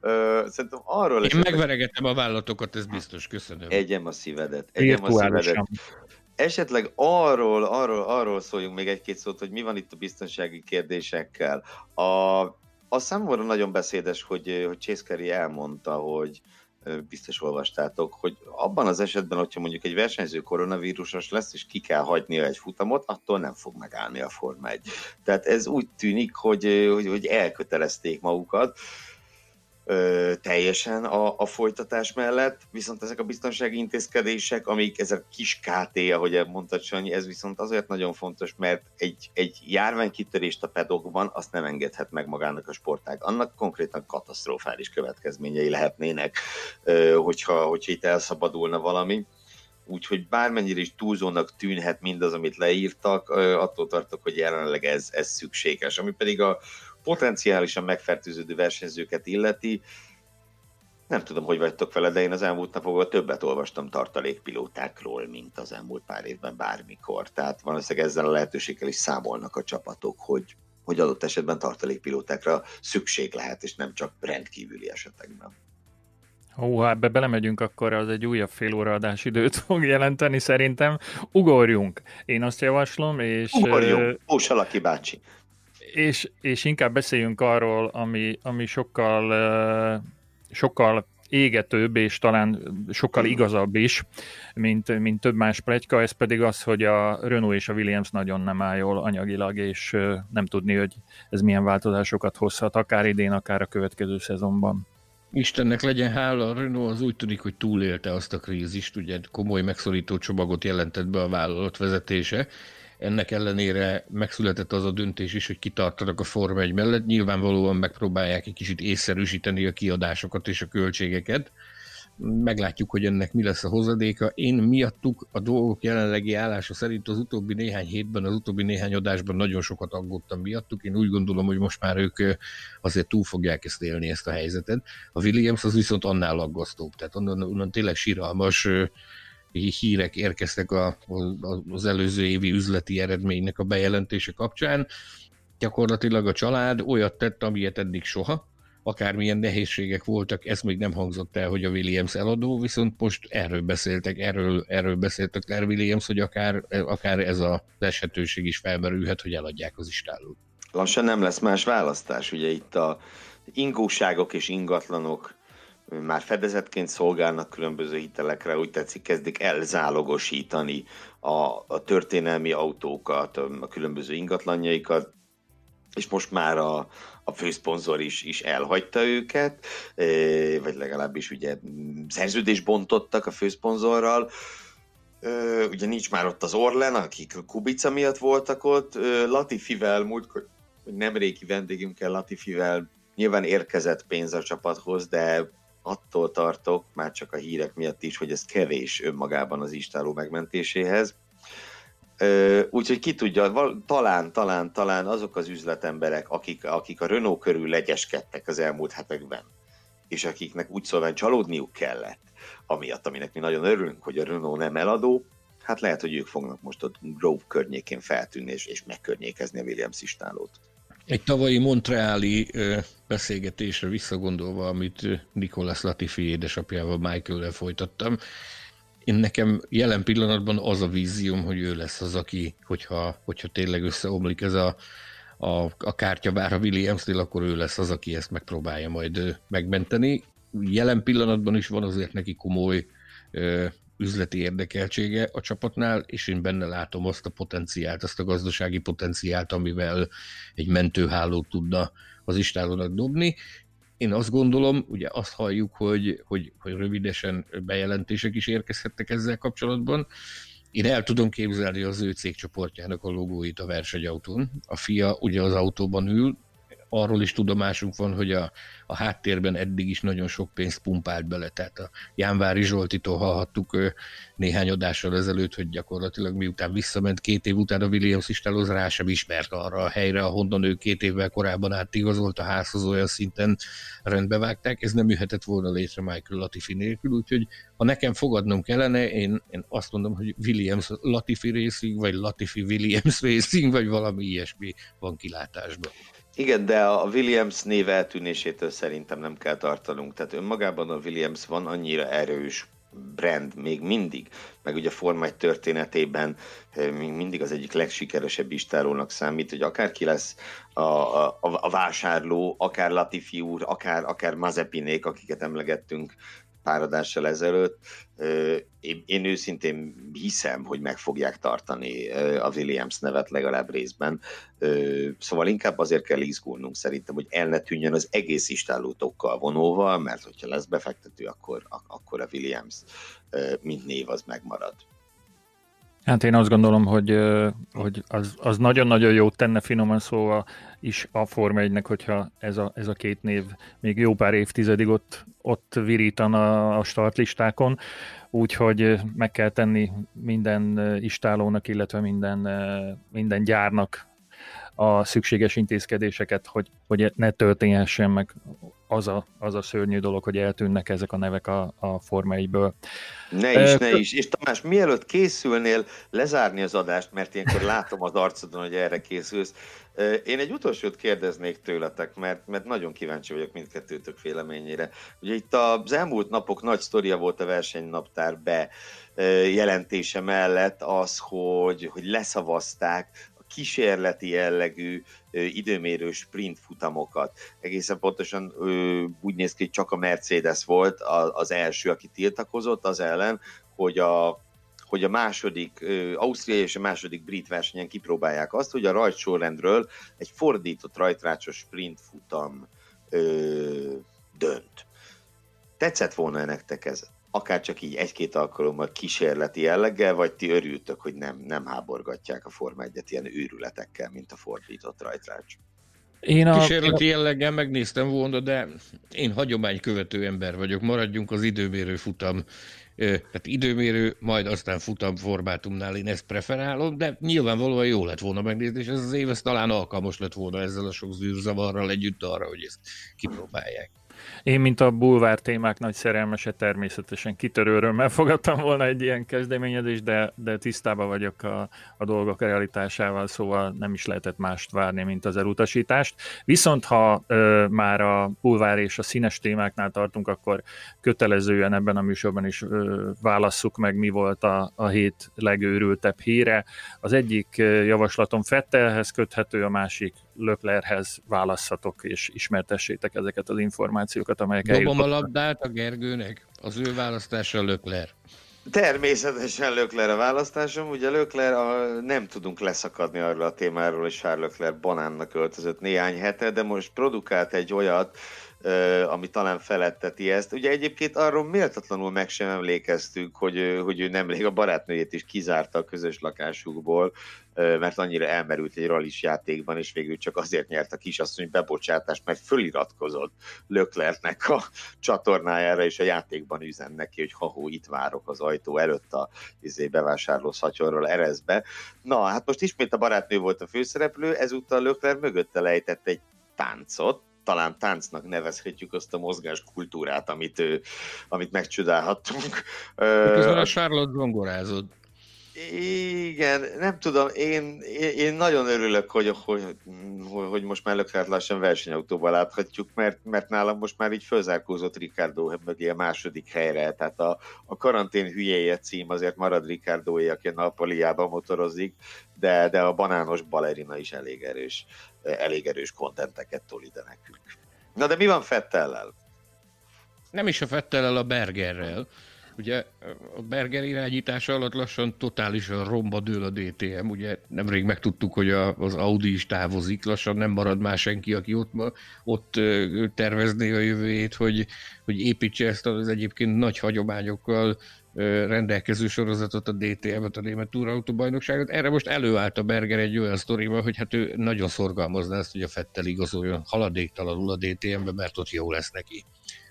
Uh, szerintem arról... Én esetleg... megveregettem a vállalatokat, ez biztos, köszönöm. Egyem a szívedet. Egyem a szívedet. Esetleg arról, arról, arról szóljunk még egy-két szót, hogy mi van itt a biztonsági kérdésekkel. A, a számomra nagyon beszédes, hogy, hogy Chase elmondta, hogy biztos olvastátok, hogy abban az esetben, hogyha mondjuk egy versenyző koronavírusos lesz, és ki kell hagynia egy futamot, attól nem fog megállni a Forma 1. Tehát ez úgy tűnik, hogy, hogy, hogy elkötelezték magukat, ö, teljesen a, a folytatás mellett, viszont ezek a biztonsági intézkedések, amik ezek kis KT, ahogy mondtad Sanyi, ez viszont azért nagyon fontos, mert egy, egy járványkitörést a pedokban azt nem engedhet meg magának a sportág. Annak konkrétan katasztrofális következményei lehetnének, ö, hogyha, hogyha itt elszabadulna valami úgyhogy bármennyire is túlzónak tűnhet mindaz, amit leírtak, attól tartok, hogy jelenleg ez, ez szükséges. Ami pedig a potenciálisan megfertőződő versenyzőket illeti, nem tudom, hogy vagytok vele, de én az elmúlt napokban többet olvastam tartalékpilótákról, mint az elmúlt pár évben bármikor. Tehát valószínűleg ezzel a lehetőséggel is számolnak a csapatok, hogy, hogy adott esetben tartalékpilótákra szükség lehet, és nem csak rendkívüli esetekben. Ó, ha ebbe belemegyünk, akkor az egy újabb fél óra időt fog jelenteni szerintem. Ugorjunk. Én azt javaslom, és... Ugorjunk, Ósalaki bácsi és, és inkább beszéljünk arról, ami, ami sokkal, sokkal égetőbb, és talán sokkal igazabb is, mint, mint több más plegyka, ez pedig az, hogy a Renault és a Williams nagyon nem áll jól anyagilag, és nem tudni, hogy ez milyen változásokat hozhat, akár idén, akár a következő szezonban. Istennek legyen hála, a Renault az úgy tűnik, hogy túlélte azt a krízist, ugye komoly megszorító csomagot jelentett be a vállalat vezetése, ennek ellenére megszületett az a döntés is, hogy kitartanak a Forma 1 mellett. Nyilvánvalóan megpróbálják egy kicsit észszerűsíteni a kiadásokat és a költségeket. Meglátjuk, hogy ennek mi lesz a hozadéka. Én miattuk a dolgok jelenlegi állása szerint az utóbbi néhány hétben, az utóbbi néhány adásban nagyon sokat aggódtam miattuk. Én úgy gondolom, hogy most már ők azért túl fogják ezt élni, ezt a helyzetet. A Williams az viszont annál aggasztóbb. Tehát onnan, onnan tényleg síralmas hírek érkeztek a, az előző évi üzleti eredménynek a bejelentése kapcsán. Gyakorlatilag a család olyat tett, amilyet eddig soha, akármilyen nehézségek voltak, ez még nem hangzott el, hogy a Williams eladó, viszont most erről beszéltek, erről, erről beszéltek Claire Williams, hogy akár, akár ez a lehetőség is felmerülhet, hogy eladják az istálót. Lassan nem lesz más választás, ugye itt a ingóságok és ingatlanok már fedezetként szolgálnak különböző hitelekre, úgy tetszik, kezdik elzálogosítani a, a történelmi autókat, a különböző ingatlanjaikat, és most már a, a főszponzor is, is elhagyta őket, vagy legalábbis ugye szerződést bontottak a főszponzorral, ugye nincs már ott az Orlen, akik Kubica miatt voltak ott, Latifivel múltkor, nemrégi vendégünkkel Latifivel nyilván érkezett pénz a csapathoz, de attól tartok, már csak a hírek miatt is, hogy ez kevés önmagában az istáló megmentéséhez. Úgyhogy ki tudja, talán, talán, talán azok az üzletemberek, akik, akik a Renault körül legyeskedtek az elmúlt hetekben, és akiknek úgy szóval csalódniuk kellett, amiatt, aminek mi nagyon örülünk, hogy a Renault nem eladó, hát lehet, hogy ők fognak most ott Grove környékén feltűnni és, és megkörnyékezni a Williams istálót. Egy tavalyi Montreali beszélgetésre visszagondolva, amit Nicolas Latifi édesapjával Michael-el folytattam, én nekem jelen pillanatban az a vízióm, hogy ő lesz az, aki, hogyha, hogyha tényleg összeomlik ez a, a, a kártyavár a williams akkor ő lesz az, aki ezt megpróbálja majd megmenteni. Jelen pillanatban is van azért neki komoly üzleti érdekeltsége a csapatnál, és én benne látom azt a potenciált, azt a gazdasági potenciált, amivel egy mentőhálót tudna az istálónak dobni. Én azt gondolom, ugye azt halljuk, hogy, hogy, hogy rövidesen bejelentések is érkezhettek ezzel kapcsolatban, én el tudom képzelni az ő cégcsoportjának a logóit a versenyautón. A fia ugye az autóban ül, arról is tudomásunk van, hogy a, a háttérben eddig is nagyon sok pénzt pumpált bele. Tehát a Jánvári Zsoltitól hallhattuk néhány adással ezelőtt, hogy gyakorlatilag miután visszament két év után a Williams istához, rá sem ismert arra a helyre, ahonnan ő két évvel korábban átigazolt a házhoz olyan szinten rendbevágták. Ez nem jöhetett volna létre Michael Latifi nélkül, úgyhogy ha nekem fogadnom kellene, én, én azt mondom, hogy Williams Latifi Racing, vagy Latifi Williams Racing, vagy valami ilyesmi van kilátásban. Igen, de a Williams név eltűnésétől szerintem nem kell tartanunk. Tehát önmagában a Williams van annyira erős, brand még mindig, meg ugye a Forma 1 történetében még mindig az egyik legsikeresebb istálónak számít, hogy akárki lesz a, a, a vásárló, akár Latifi úr, akár, akár Mazepinék, akiket emlegettünk pár adással ezelőtt. Én, én őszintén hiszem, hogy meg fogják tartani a Williams nevet legalább részben. Szóval inkább azért kell izgulnunk szerintem, hogy el ne tűnjön az egész istállótokkal vonóval, mert hogyha lesz befektető, akkor, akkor a Williams mint név az megmarad. Hát én azt gondolom, hogy, hogy az, az nagyon-nagyon jót tenne finoman szóval is a Forma 1 hogyha ez a, ez a két név még jó pár évtizedig ott, ott virítana a startlistákon, úgyhogy meg kell tenni minden istálónak, illetve minden, minden gyárnak a szükséges intézkedéseket, hogy, hogy ne történhessen meg az a, az a szörnyű dolog, hogy eltűnnek ezek a nevek a, a Forma 1-ből. Ne is, ne is. És Tamás, mielőtt készülnél lezárni az adást, mert ilyenkor látom az arcodon, hogy erre készülsz, én egy utolsót kérdeznék tőletek, mert, mert nagyon kíváncsi vagyok mindkettőtök véleményére. Ugye itt az elmúlt napok nagy sztoria volt a versenynaptár be jelentése mellett az, hogy, hogy leszavazták kísérleti jellegű időmérő sprint futamokat. Egészen pontosan úgy néz ki, hogy csak a Mercedes volt az első, aki tiltakozott az ellen, hogy a hogy a második, Ausztria és a második brit versenyen kipróbálják azt, hogy a rajtsorrendről egy fordított rajtrácsos sprint futam ö, dönt. Tetszett volna nektek ez? Akár csak így egy-két alkalommal kísérleti jelleggel, vagy ti örültök, hogy nem, nem háborgatják a Forma 1 ilyen őrületekkel, mint a fordított rajtrács? Én a... Kísérleti jelleggel megnéztem volna, de én hagyománykövető ember vagyok. Maradjunk az időmérő futam. Tehát időmérő, majd aztán futam formátumnál én ezt preferálom, de nyilvánvalóan jó lett volna megnézni, és ez az év ez talán alkalmas lett volna ezzel a sok zűrzavarral együtt arra, hogy ezt kipróbálják. Én, mint a bulvár témák nagy szerelmese, természetesen kitörőről fogadtam volna egy ilyen kezdeményezést, de, de tisztában vagyok a, a dolgok realitásával, szóval nem is lehetett mást várni, mint az elutasítást. Viszont ha ö, már a bulvár és a színes témáknál tartunk, akkor kötelezően ebben a műsorban is ö, válasszuk meg, mi volt a, a hét legőrültebb híre. Az egyik javaslatom Fettelhez köthető, a másik Löklerhez válasszatok és ismertessétek ezeket az információkat, amelyek Dobom a labdát a Gergőnek, az ő választása Lökler. Természetesen Lökler a választásom, ugye Lökler a, nem tudunk leszakadni arról a témáról, hogy Charles Lökler banánnak öltözött néhány hete, de most produkált egy olyat, ami talán feletteti ezt. Ugye egyébként arról méltatlanul meg sem emlékeztünk, hogy, hogy ő nemrég a barátnőjét is kizárta a közös lakásukból, mert annyira elmerült egy rallis játékban, és végül csak azért nyert a kisasszony bebocsátást, mert föliratkozott Löklernek a csatornájára, és a játékban üzen neki, hogy ha itt várok az ajtó előtt a izé, bevásárló szatyorról erezbe. Na, hát most ismét a barátnő volt a főszereplő, ezúttal Lökler mögötte lejtett egy táncot, talán táncnak nevezhetjük azt a mozgás kultúrát, amit, amit megcsodálhattunk. Közben a Charlotte zongorázott. Igen, nem tudom, én, én, én nagyon örülök, hogy, hogy, hogy most már Lökert lassan versenyautóban láthatjuk, mert, mert nálam most már így fölzárkózott Ricardo mögé a második helyre, tehát a, a karantén hülyéje cím azért marad ricardo aki a Napoliában motorozik, de, de a banános balerina is elég erős, elég erős kontenteket tol ide nekünk. Na de mi van Fettellel? Nem is a Fettellel, a Bergerrel. Ugye a Berger irányítása alatt lassan totálisan romba dől a DTM. Ugye nemrég megtudtuk, hogy a, az Audi is távozik, lassan nem marad már senki, aki ott, ott tervezné a jövőjét, hogy, hogy építse ezt az egyébként nagy hagyományokkal rendelkező sorozatot, a DTM-et, a Német Túrautóbajnokságot. Erre most előállt a Berger egy olyan sztorival, hogy hát ő nagyon szorgalmazná ezt, hogy a Fettel igazoljon haladéktalanul a DTM-be, mert ott jó lesz neki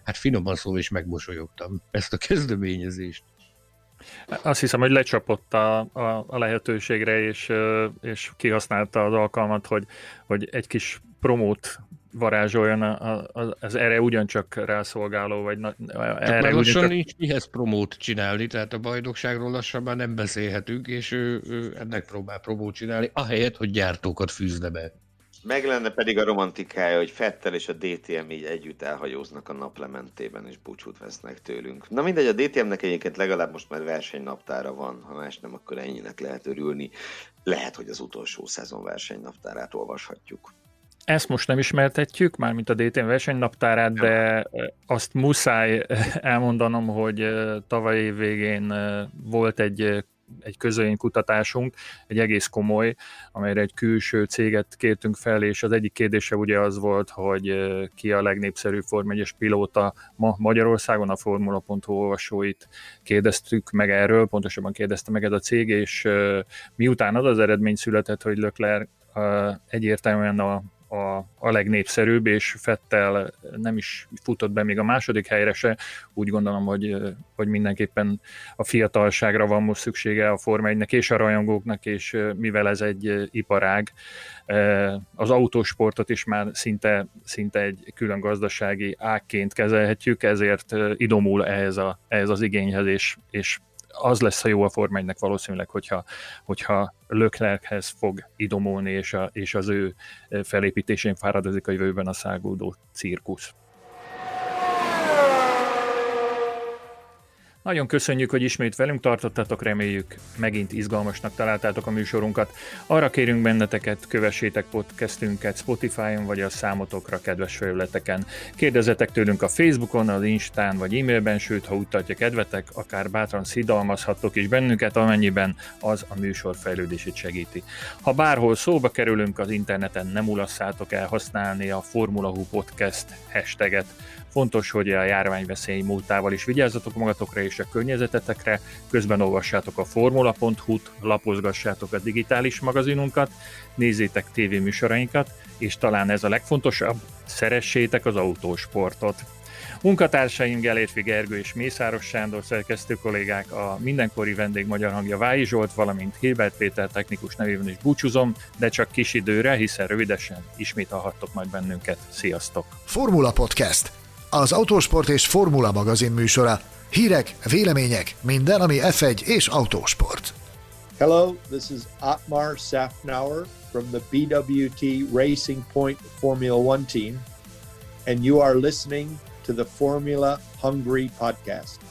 hát finoman szól is megmosolyogtam ezt a kezdeményezést. Azt hiszem, hogy lecsapott a, a, a lehetőségre, és, és kihasználta az alkalmat, hogy, hogy egy kis promót varázsoljon az erre ugyancsak rászolgáló, vagy na, erre már lassan ugyancsak... nincs mihez promót csinálni, tehát a bajnokságról lassan már nem beszélhetünk, és ő, ő ennek próbál promót csinálni, ahelyett, hogy gyártókat fűzne be. Meg lenne pedig a romantikája, hogy Fettel és a DTM így együtt elhajóznak a naplementében, és búcsút vesznek tőlünk. Na mindegy, a DTM-nek egyébként legalább most már versenynaptára van, ha más nem, akkor ennyinek lehet örülni. Lehet, hogy az utolsó szezon versenynaptárát olvashatjuk. Ezt most nem ismertetjük, mármint a DTM versenynaptárát, de azt muszáj elmondanom, hogy tavaly év végén volt egy egy közöny kutatásunk, egy egész komoly, amelyre egy külső céget kértünk fel, és az egyik kérdése ugye az volt, hogy ki a legnépszerűbb Form 1 pilóta ma Magyarországon, a Formula.hu olvasóit kérdeztük meg erről, pontosabban kérdezte meg ez a cég, és miután az az eredmény született, hogy Leclerc egyértelműen a a, a legnépszerűbb, és Fettel nem is futott be még a második helyre se. Úgy gondolom, hogy, hogy mindenképpen a fiatalságra van most szüksége a Forma 1 és a rajongóknak, és mivel ez egy iparág, az autósportot is már szinte, szinte egy külön gazdasági ágként kezelhetjük, ezért idomul ehhez, a, ehhez az igényhez, és, és az lesz a jó a Forma 1 valószínűleg, hogyha, hogyha Leclerchez fog idomulni, és, a, és az ő felépítésén fáradozik a jövőben a száguldó cirkusz. Nagyon köszönjük, hogy ismét velünk tartottatok, reméljük megint izgalmasnak találtátok a műsorunkat. Arra kérünk benneteket, kövessétek podcastünket Spotify-on vagy a számotokra kedves felületeken. Kérdezzetek tőlünk a Facebookon, az Instán vagy e-mailben, sőt, ha úgy tartja kedvetek, akár bátran szidalmazhattok is bennünket, amennyiben az a műsor fejlődését segíti. Ha bárhol szóba kerülünk az interneten, nem ulasszátok el használni a Formula Hu Podcast hashtaget, Fontos, hogy a járványveszély múltával is vigyázzatok magatokra és a környezetetekre, közben olvassátok a formula.hu-t, lapozgassátok a digitális magazinunkat, nézzétek tévéműsorainkat, és talán ez a legfontosabb, szeressétek az autósportot. Munkatársaim Gelérfi Gergő és Mészáros Sándor szerkesztő kollégák, a mindenkori vendég magyar hangja Vályi Zsolt, valamint Hilbert Péter technikus nevében is búcsúzom, de csak kis időre, hiszen rövidesen ismét hallhattok majd bennünket. Sziasztok! Formula Podcast az Autósport és Formula magazin műsora. Hírek, vélemények, minden, ami F1 és autósport. Hello, this is Otmar Safnauer from the BWT Racing Point Formula One team, and you are listening to the Formula Hungary podcast.